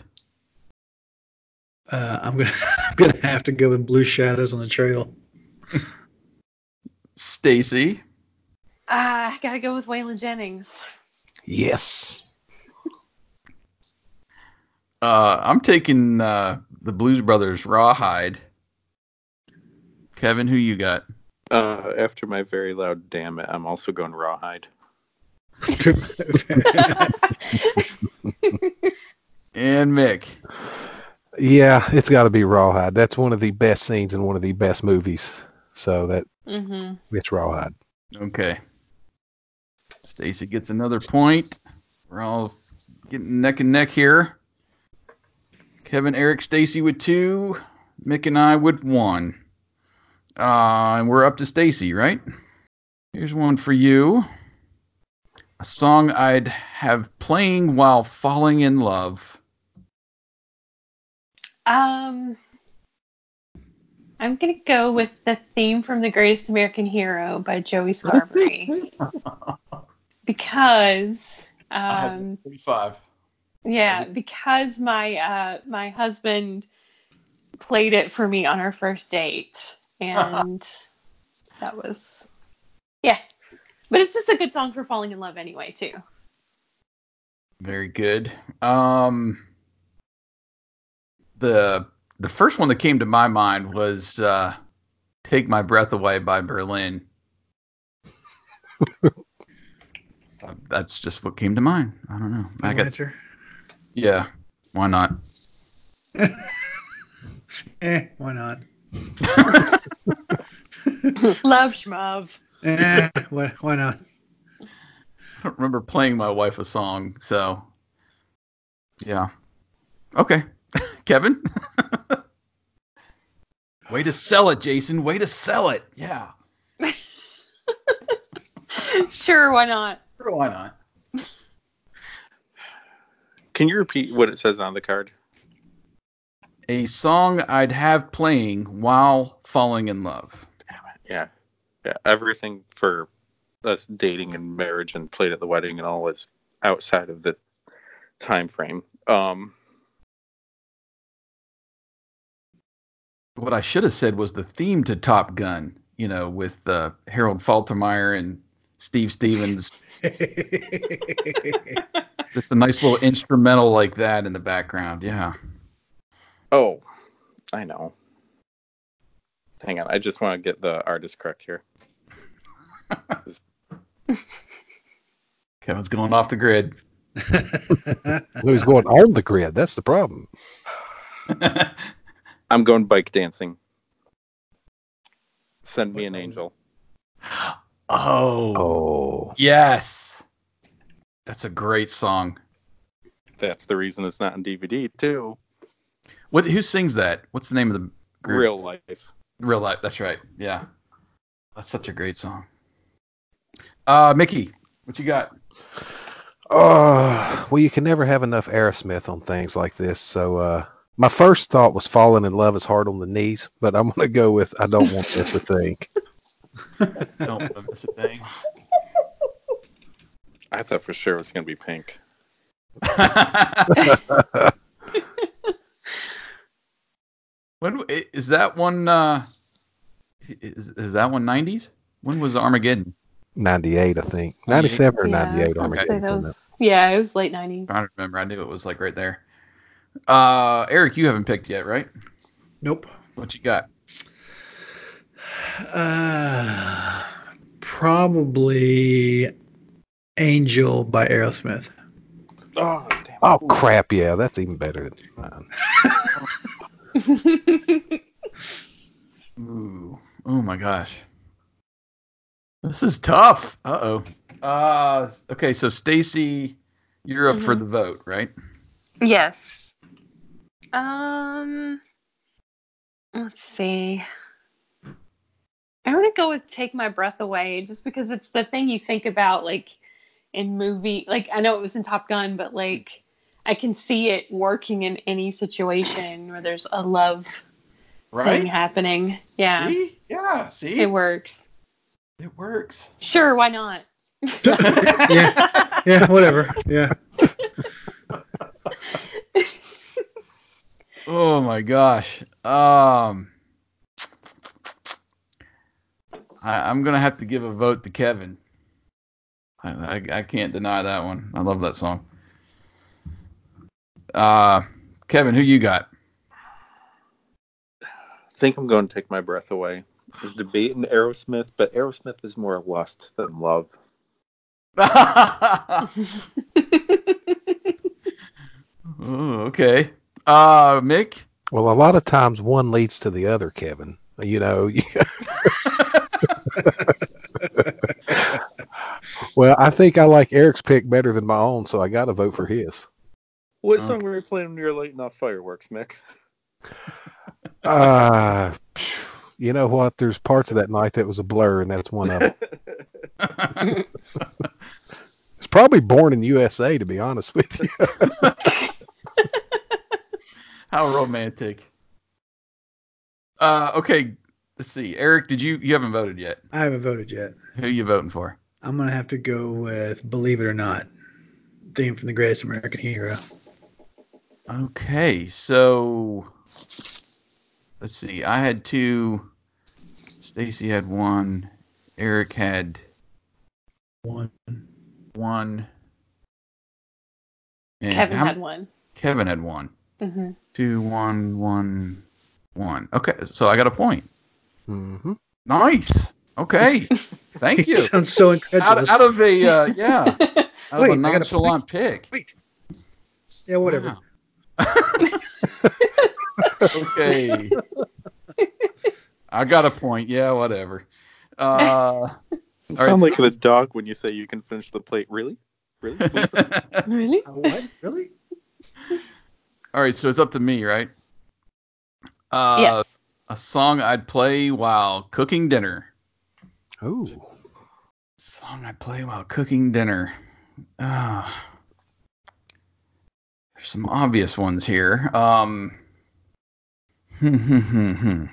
Uh, I'm gonna (laughs) I'm gonna have to go with Blue Shadows on the Trail. Stacy. Ah, I gotta go with Waylon Jennings. Yes. Uh, I'm taking uh, the Blues Brothers Rawhide. Kevin, who you got? Uh, after my very loud damn it, I'm also going rawhide. And Mick. Yeah, it's got to be Rawhide. That's one of the best scenes in one of the best movies. So that hmm it's Rawhide. Okay. Stacy gets another point. We're all getting neck and neck here. Kevin, Eric, Stacy with two. Mick and I with one. Uh, and we're up to Stacy, right? Here's one for you. A song I'd have playing while falling in love. Um, I'm gonna go with the theme from The Greatest American Hero by Joey Scarbury (laughs) because, um, 45. yeah, because my uh my husband played it for me on our first date, and (laughs) that was, yeah. But it's just a good song for falling in love anyway, too. Very good. Um, the the first one that came to my mind was uh, "Take My Breath Away" by Berlin. (laughs) That's just what came to mind. I don't know. I got answer. yeah. Why not? (laughs) Eh, why not? (laughs) Love Schmov. Eh, why, why not? I don't remember playing my wife a song, so yeah. Okay, (laughs) Kevin. (laughs) Way to sell it, Jason. Way to sell it. Yeah. (laughs) Sure, why not? Sure, why not? Can you repeat what it says on the card? A song I'd have playing while falling in love. Yeah, yeah. Everything for us dating and marriage and played at the wedding and all is outside of the time frame. Um, What I should have said was the theme to Top Gun. You know, with uh, Harold Faltermeyer and Steve Stevens. (laughs) Just a nice little instrumental like that in the background. Yeah. oh, I know. Hang on, I just want to get the artist correct here. Kevin's going off the grid. (laughs) Who's going on the grid? That's the problem. (laughs) I'm going bike dancing. Send me an angel. (gasps) oh, Oh, yes. That's a great song. That's the reason it's not on DVD too. What? Who sings that? What's the name of the group? Real life. Real life. That's right. Yeah. That's such a great song. Uh, Mickey, what you got? Uh, well, you can never have enough Aerosmith on things like this. So, uh, my first thought was "Falling in Love is Hard on the Knees," but I'm gonna go with "I Don't Want This to Think." (laughs) Don't want miss a thing. I thought for sure it was going to be pink. (laughs) when i- is that one? Uh, is, is that one 90s? When was Armageddon? Ninety-eight, I think. Ninety-seven or Yeah, ninety-eight. gonna say Armageddon. that wasn't yeah, it was late 90s. I'm trying to remember. I knew it was like right there. Uh, Eric, you haven't picked yet, right? nope. What you got? Uh, probably Angel by Aerosmith. Oh, damn. Oh crap! Yeah, that's even better than mine. (laughs) (laughs) Ooh. Oh my gosh. This is tough. Uh-oh. Uh okay, so Stacy, you're up for Mhm. the vote, right? yes. Um, let's see. I want to go with "Take My Breath Away" just because it's the thing you think about, like in movie. Like I know it was in Top Gun, but like I can see it working in any situation where there's a love thing happening. Yeah, See? Yeah, see? it works. It works. Sure, why not? (laughs) yeah, yeah, whatever. Yeah. (laughs) Oh my gosh. Um I, I'm gonna have to give a vote to Kevin. I, I, I can't deny that one. I love that song. Uh Kevin, who you got? I think I'm going to take my breath away. I was debating Aerosmith, but Aerosmith is more lust than love. (laughs) oh, okay. Uh Mick? Well, a lot of times one leads to the other, Kevin. You know. (laughs) (laughs) well, I think I like Eric's pick better than my own, so I got to vote for his. What Okay. song were we playing when you were lighting off fireworks, Mick? Uh, you know what? There's parts of that night that was a blur, and that's one of them. (laughs) It's probably born in USA, to be honest with you. (laughs) How romantic. Uh okay, let's see. Eric, did you you haven't voted yet. I haven't voted yet. Who are you voting for? I'm gonna have to go with "Believe It or Not," theme from the Greatest American Hero. Okay, so let's see. I had two. Stacy had one. Eric had One. one. And Kevin how- had one. Kevin had one. hmm Two, one, one, one. Okay, so I got a point. hmm Nice. Okay. (laughs) Thank you. (laughs) Sounds so out, incredulous. out of a uh, yeah, (laughs) out Wait, of a I got a nonchalant pick. Wait. Yeah, whatever. Wow. Okay. I got a point. Yeah, whatever. Uh, (laughs) You sound so- like the dog when you say you can finish the plate. Really? Really? (laughs) Really? Uh, what? Really? all right, so it's up to me, right? Uh, yes. A song I'd play while cooking dinner. Ooh. Song I'd play while cooking dinner. Ah. There's some obvious ones here. Um, (laughs)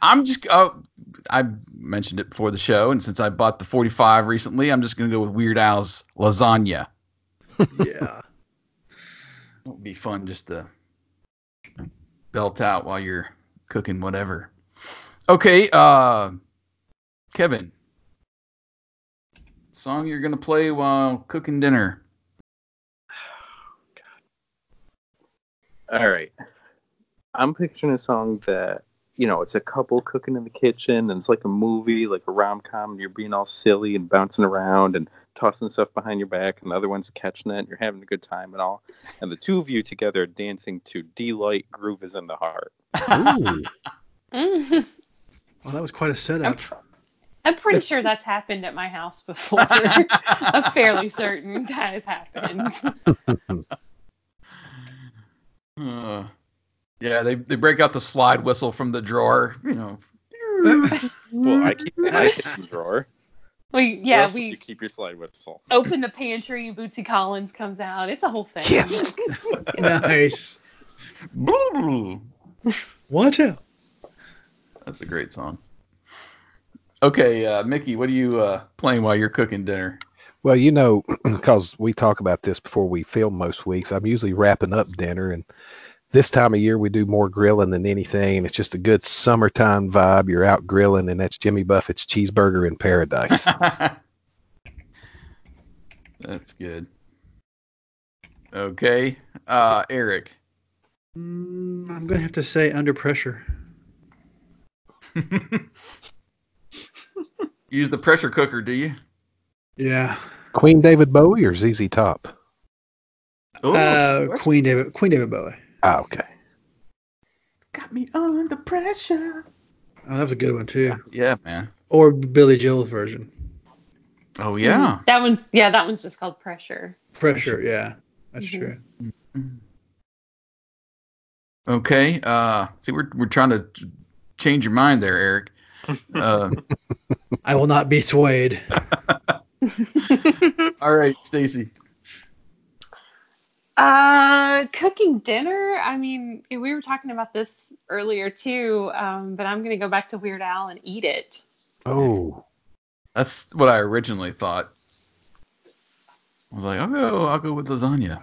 I'm just. Oh, I mentioned it before the show, and since I bought the 45 recently, I'm just going to go with Weird Al's Lasagna. Yeah. (laughs) It would be fun just to belt out while you're cooking whatever. Okay, uh, Kevin. Song you're gonna play while cooking dinner. All right. I'm picturing a song that, you know, it's a couple cooking in the kitchen and it's like a movie, like a rom com, and you're being all silly and bouncing around and tossing stuff behind your back, and the other one's catching it, and you're having a good time and all. And the two of you together are dancing to Deee-Lite Groove is in the Heart. Ooh. (laughs) Well, that was quite a I'm, setup. pr- I'm pretty sure that's happened at my house before. (laughs) I'm fairly certain that has happened. (laughs) Uh, yeah, they they break out the slide whistle from the drawer. You know. (laughs) Well, I keep it in my kitchen drawer. We yeah we you keep your slide whistle. open the pantry. Bootsy Collins comes out. It's a whole thing. Yes. (laughs) nice. (laughs) Watch out. That's a great song. Okay, uh, Mickey, what are you uh, playing while you're cooking dinner? Well, you know, (clears throat) because we talk about this before we film most weeks, I'm usually wrapping up dinner, and this time of year we do more grilling than anything, and it's just a good summertime vibe. You're out grilling, and that's Jimmy Buffett's Cheeseburger in Paradise. (laughs) That's good. Okay, uh, Eric. Mm, I'm gonna have to say under pressure. (laughs) Use the pressure cooker, do you? Yeah. Queen David Bowie or ZZ Top? Oh, uh. Queen David Queen David Bowie. Ah, okay. got me under pressure. Oh, that was a good one too. Yeah, man. Or Billy Joel's version. Oh yeah. That one's yeah. That one's just called pressure. Pressure. Yeah, that's Mhm. true. Okay. Uh, see, we're we're trying to change your mind there, Eric. (laughs) Uh, I will not be swayed. (laughs) (laughs) all right, Stacy. Uh, cooking dinner. I mean, we were talking about this earlier too, um, but I'm gonna go back to Weird Al and eat it. Oh, That's what I originally thought. I was like, I'll go, I'll go with lasagna.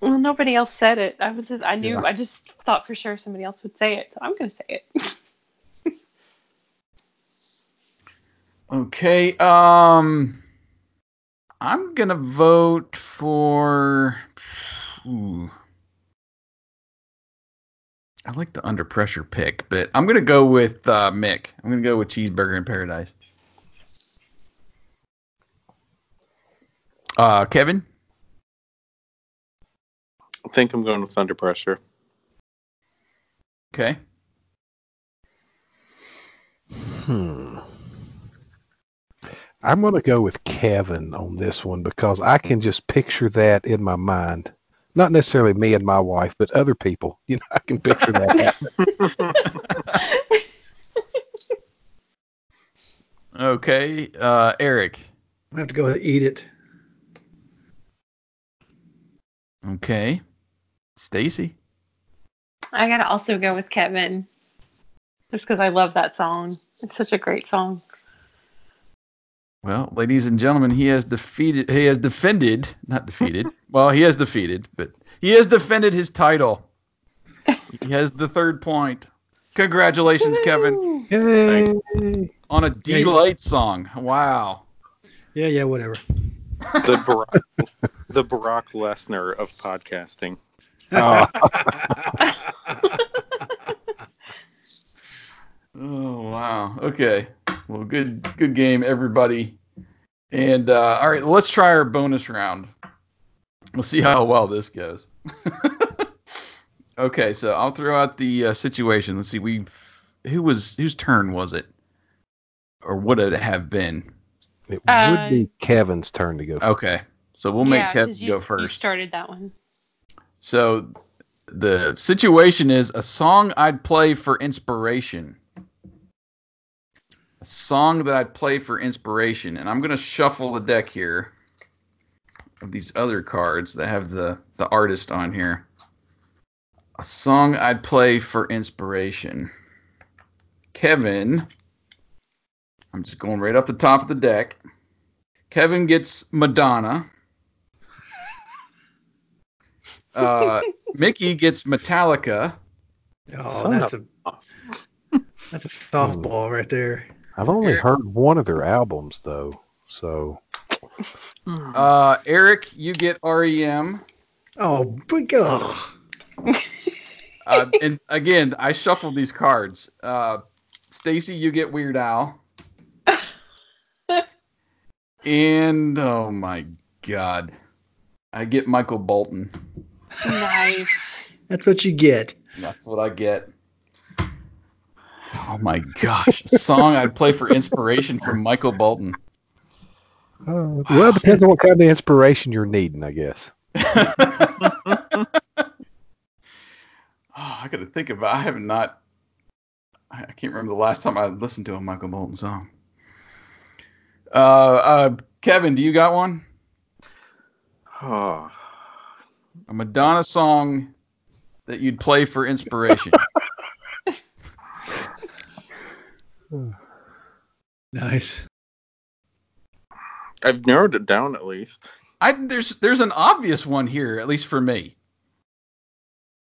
Well, nobody else said it. I was, just, I knew, Yeah. I just thought for sure somebody else would say it, so I'm gonna say it. (laughs) Okay. Um, I'm gonna vote for. Ooh. I like the under pressure pick, but I'm gonna go with uh, Mick. I'm gonna go with Cheeseburger in Paradise. Uh, Kevin. I think I'm going with Under Pressure. Okay. hmm. I'm going to go with Kevin on this one because I can just picture that in my mind. Not necessarily me and my wife, but other people. (laughs) You know, I can picture that. Okay. Uh, Eric. I have to go with eat it. Okay. Stacy. I gotta also go with Kevin, just because I love that song. It's such a great song. Well, ladies and gentlemen, he has defeated. He has defended, not defeated. (laughs) well, he has defeated, but he has defended his title. he has the third point. Congratulations, Kevin, Woo! Yay! on a Yeah, Deee-Lite song. Wow. Yeah, yeah, whatever. The Brock, the Brock Lesnar of podcasting. Oh, (laughs) Oh wow. Okay. Well, good good game, everybody. And uh, all right, let's try our bonus round. We'll see how well this goes. (laughs) okay, so I'll throw out the uh, situation. Let's see. We who was whose turn was it, or would it have been? it Uh, would be Kevin's turn to go. Okay, so we'll make Yeah, Kevin 'cause you, go You first. started that one. So the situation is a song I'd play for inspiration. A song that I'd play for inspiration. And I'm going to shuffle the deck here of these other cards that have the, the artist on here. A song I'd play for inspiration. Kevin, I'm just going right off the top of the deck. Kevin gets Madonna. (laughs) Uh, Mickey gets Metallica. Oh, Son that's a that's a softball right there. I've only Eric- heard one of their albums though, so Uh, Eric, you get REM. Oh, but oh. Uh, and again, I shuffled these cards. Uh, Stacy, you get Weird Al. (laughs) and oh my God, I get Michael Bolton. Nice. that's what you get. That's what I get. Oh my gosh, a song I'd play for inspiration from Michael Bolton. uh, well, it depends on what kind of inspiration you're needing, I guess. (laughs) oh, I got to think about. I have not. I I can't remember the last time I listened to a Michael Bolton song. Uh, uh, Kevin, do you got one? Oh, (sighs) A Madonna song that you'd play for inspiration? (sighs) Nice. I've narrowed it down at least. I there's there's an obvious one here, at least for me.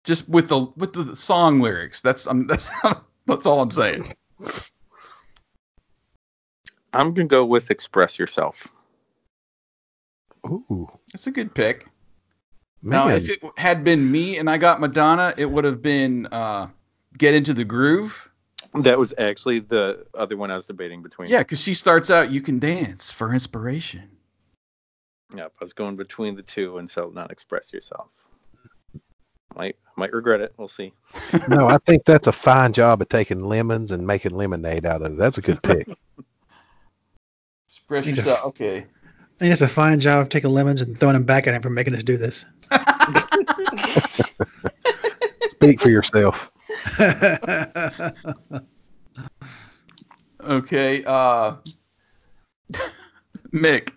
Just with the with the song lyrics. That's um (laughs) that's that's all I'm saying. I'm gonna go with "Express Yourself." Ooh, That's a good pick. man. Now, if it had been me and I got Madonna, it would have been uh, "Get Into the Groove." That was actually the other one I was debating between. Yeah, because she starts out, "You can dance for inspiration." Yep, I was going between the two, and so not "Express Yourself." Might might regret it. We'll see. (laughs) no, I think that's a fine job of taking lemons and making lemonade out of it. That's a good pick. (laughs) Express Need to- yourself. Okay. I think it's a fine job of taking lemons and throwing them back at him for making us do this. (laughs) Speak for yourself. (laughs) Okay. Uh, Mick,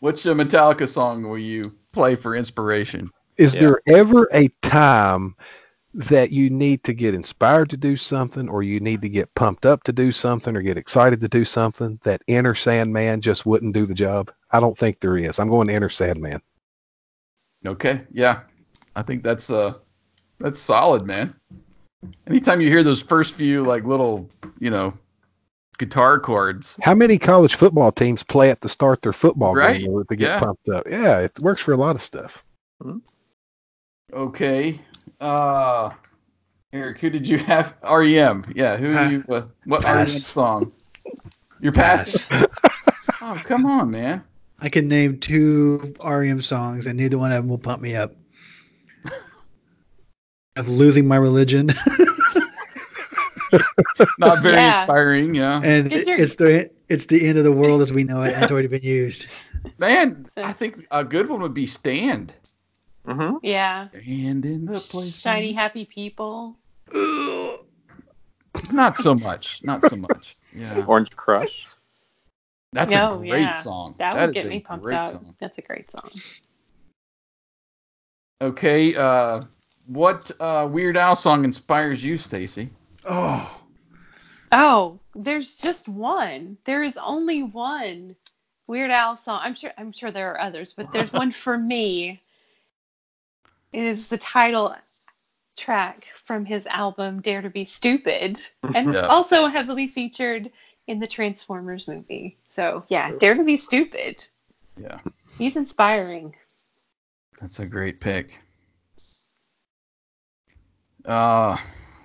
what's a Metallica song will you play for inspiration? Is Yeah. there ever a time that you need to get inspired to do something or you need to get pumped up to do something or get excited to do something that Enter Sandman just wouldn't do the job? I don't think there is. I'm going to Enter Sandman. Okay. Yeah, I think that's uh that's solid, man. Anytime you hear those first few like little, you know, guitar chords, How many college football teams play at the start their football Right. game in order to get Yeah. pumped up? Yeah, it works for a lot of stuff. Okay. Uh Eric, who did you have? REM. Yeah, who Pa- you uh, what pass. REM song? You're passing. oh, come on, man. I can name two REM songs, and neither one of them will pump me up. Of losing my religion, (laughs) Not very Yeah. inspiring, yeah. and Is your- it's the it's the end of the world as we know it. and It's already been used. Man, So- I think a good one would be Stand. Mm-hmm. yeah. Stand in the place. Shiny happy people. Not so much. Not so much. Yeah. Orange Crush. That's No, a great yeah. song. That, That would get a me pumped great up. song. That's a great song. Okay, uh what uh Weird Al song inspires you, Stacy? Oh, Oh, there's just one. There is only one Weird Al song. I'm sure I'm sure there are others, but there's (laughs) one for me. It is the title track from his album Dare to Be Stupid. And it's (laughs) Yeah. also heavily featured in the Transformers movie. So yeah, Dare to Be Stupid. Yeah. He's inspiring. That's a great pick. Uh,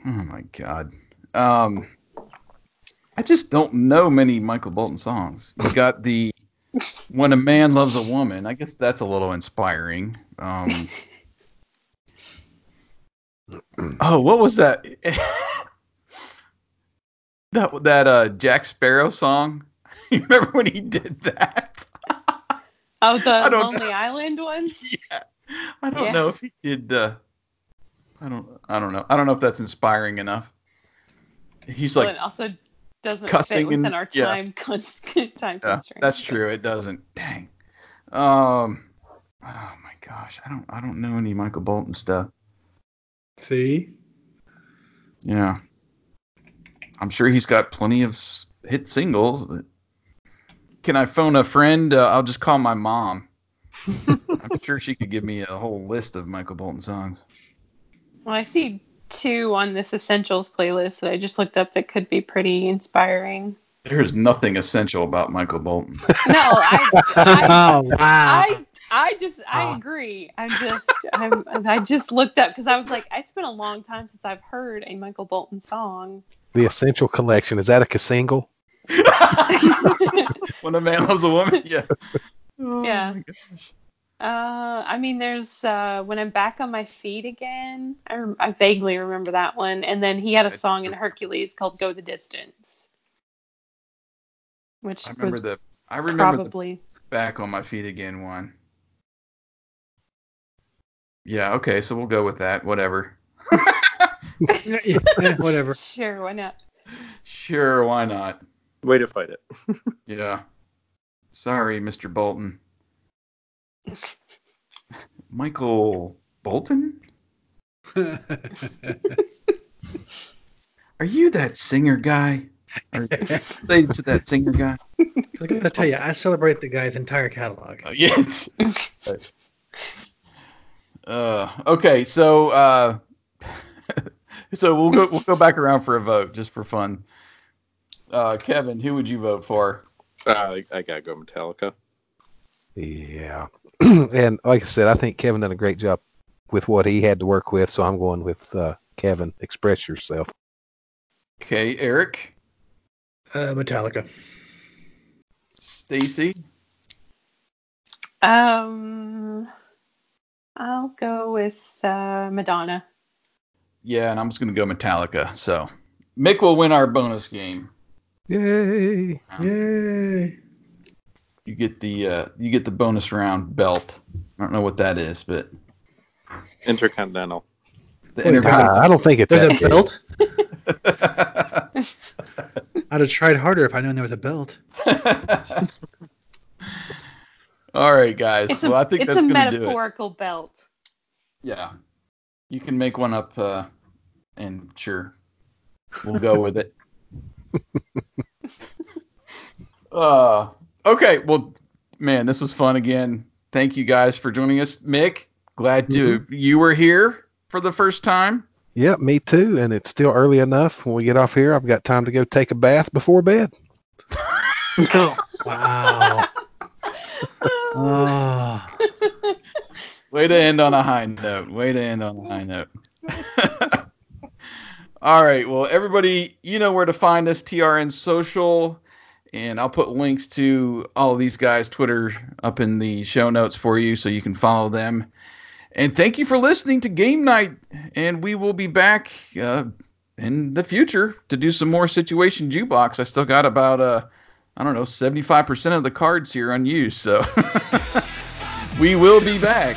oh my god. Um, I just don't know many Michael Bolton songs. You got the "When a Man Loves a Woman." I guess that's a little inspiring. Um, oh, what was that? (laughs) that that uh Jack Sparrow song. (laughs) You remember when he did that? Oh, the (laughs) Lonely Island one. yeah. I don't Yeah. know if he did. Uh, I don't. I don't know. I don't know if that's inspiring enough. He's Well, like, it also doesn't cussing fit within and- our yeah. time cons- (laughs) time yeah, constraints. that's true. It doesn't. Dang. Um. Oh my gosh. I don't. I don't know any Michael Bolton stuff. See? Yeah. I'm sure he's got plenty of hit singles. But can I phone a friend? Uh, I'll just call my mom. (laughs) I'm sure she could give me a whole list of Michael Bolton songs. Well, I see two on this essentials playlist that I just looked up that could be pretty inspiring. There is nothing essential about Michael Bolton. (laughs) No, I, I, oh wow! I, I just, I Ah. agree. I'm just, I'm, I just looked up because I was like, it's been a long time since I've heard a Michael Bolton song. The Essential Collection is that a single? (laughs) when a man loves a woman, yeah. Oh Yeah. My gosh. Uh, I mean, there's uh, when I'm back on my feet again. I, rem- I vaguely remember that one, and then he had a song in. Hercules called "Go the Distance," which I remember was the. I remember the probably back on my feet again one. Yeah. Okay. So we'll go with that. Whatever. (laughs) Yeah, yeah, whatever. (laughs) sure. Why not? Sure. Why not? Way to fight it. (laughs) Yeah. Sorry, Mr. Bolton. Michael Bolton? (laughs) Are you that singer guy? Are related to that singer guy? I gotta tell you, I celebrate the guy's entire catalog. Oh, yes. uh, okay, so uh, (laughs) so we'll go we'll go back around for a vote just for fun. Uh, Kevin, who would you vote for? Uh, I, I gotta go Metallica. Yeah. (clears throat) and like I said, I think Kevin done a great job with what he had to work with, so I'm going with uh, Kevin. Express yourself. Okay, Eric, Uh, Metallica. Stacey, Um, I'll go with uh, Madonna. yeah, and I'm just gonna go Metallica. So Mick will win our bonus game. Yay! Yay! You get the uh, you get the bonus round belt. I don't know what that is, but Intercontinental. the Wait, interview- there's I, I don't think it's There's that a big. belt. (laughs) I'd have tried harder if I known there was a belt. (laughs) All right, guys. It's well, a I think it's that's a gonna do it. metaphorical belt. Yeah, you can make one up, uh, and sure, we'll go with it. (laughs) uh, okay. Well, man, this was fun again. Thank you guys for joining us, Mick. Glad to mm-hmm. you were here for the first time. Yep, me too. And it's still early enough. When we get off here, I've got time to go take a bath before bed. (laughs) Wow. Oh. (laughs) Way to end on a high note. Way to end on a high note. (laughs) All right. Well, everybody, you know where to find us, TRN Social. And I'll put links to all of these guys' Twitter up in the show notes for you so you can follow them. And thank you for listening to Game Night. And we will be back uh, in the future to do some more Situation Jukebox. I still got about, uh, I don't know, 75% of the cards here unused. So (laughs) we will be back.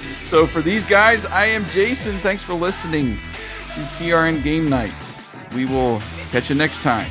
(laughs) so for these guys, I am Jason. Thanks for listening to TRN Game Night. We will catch you next time.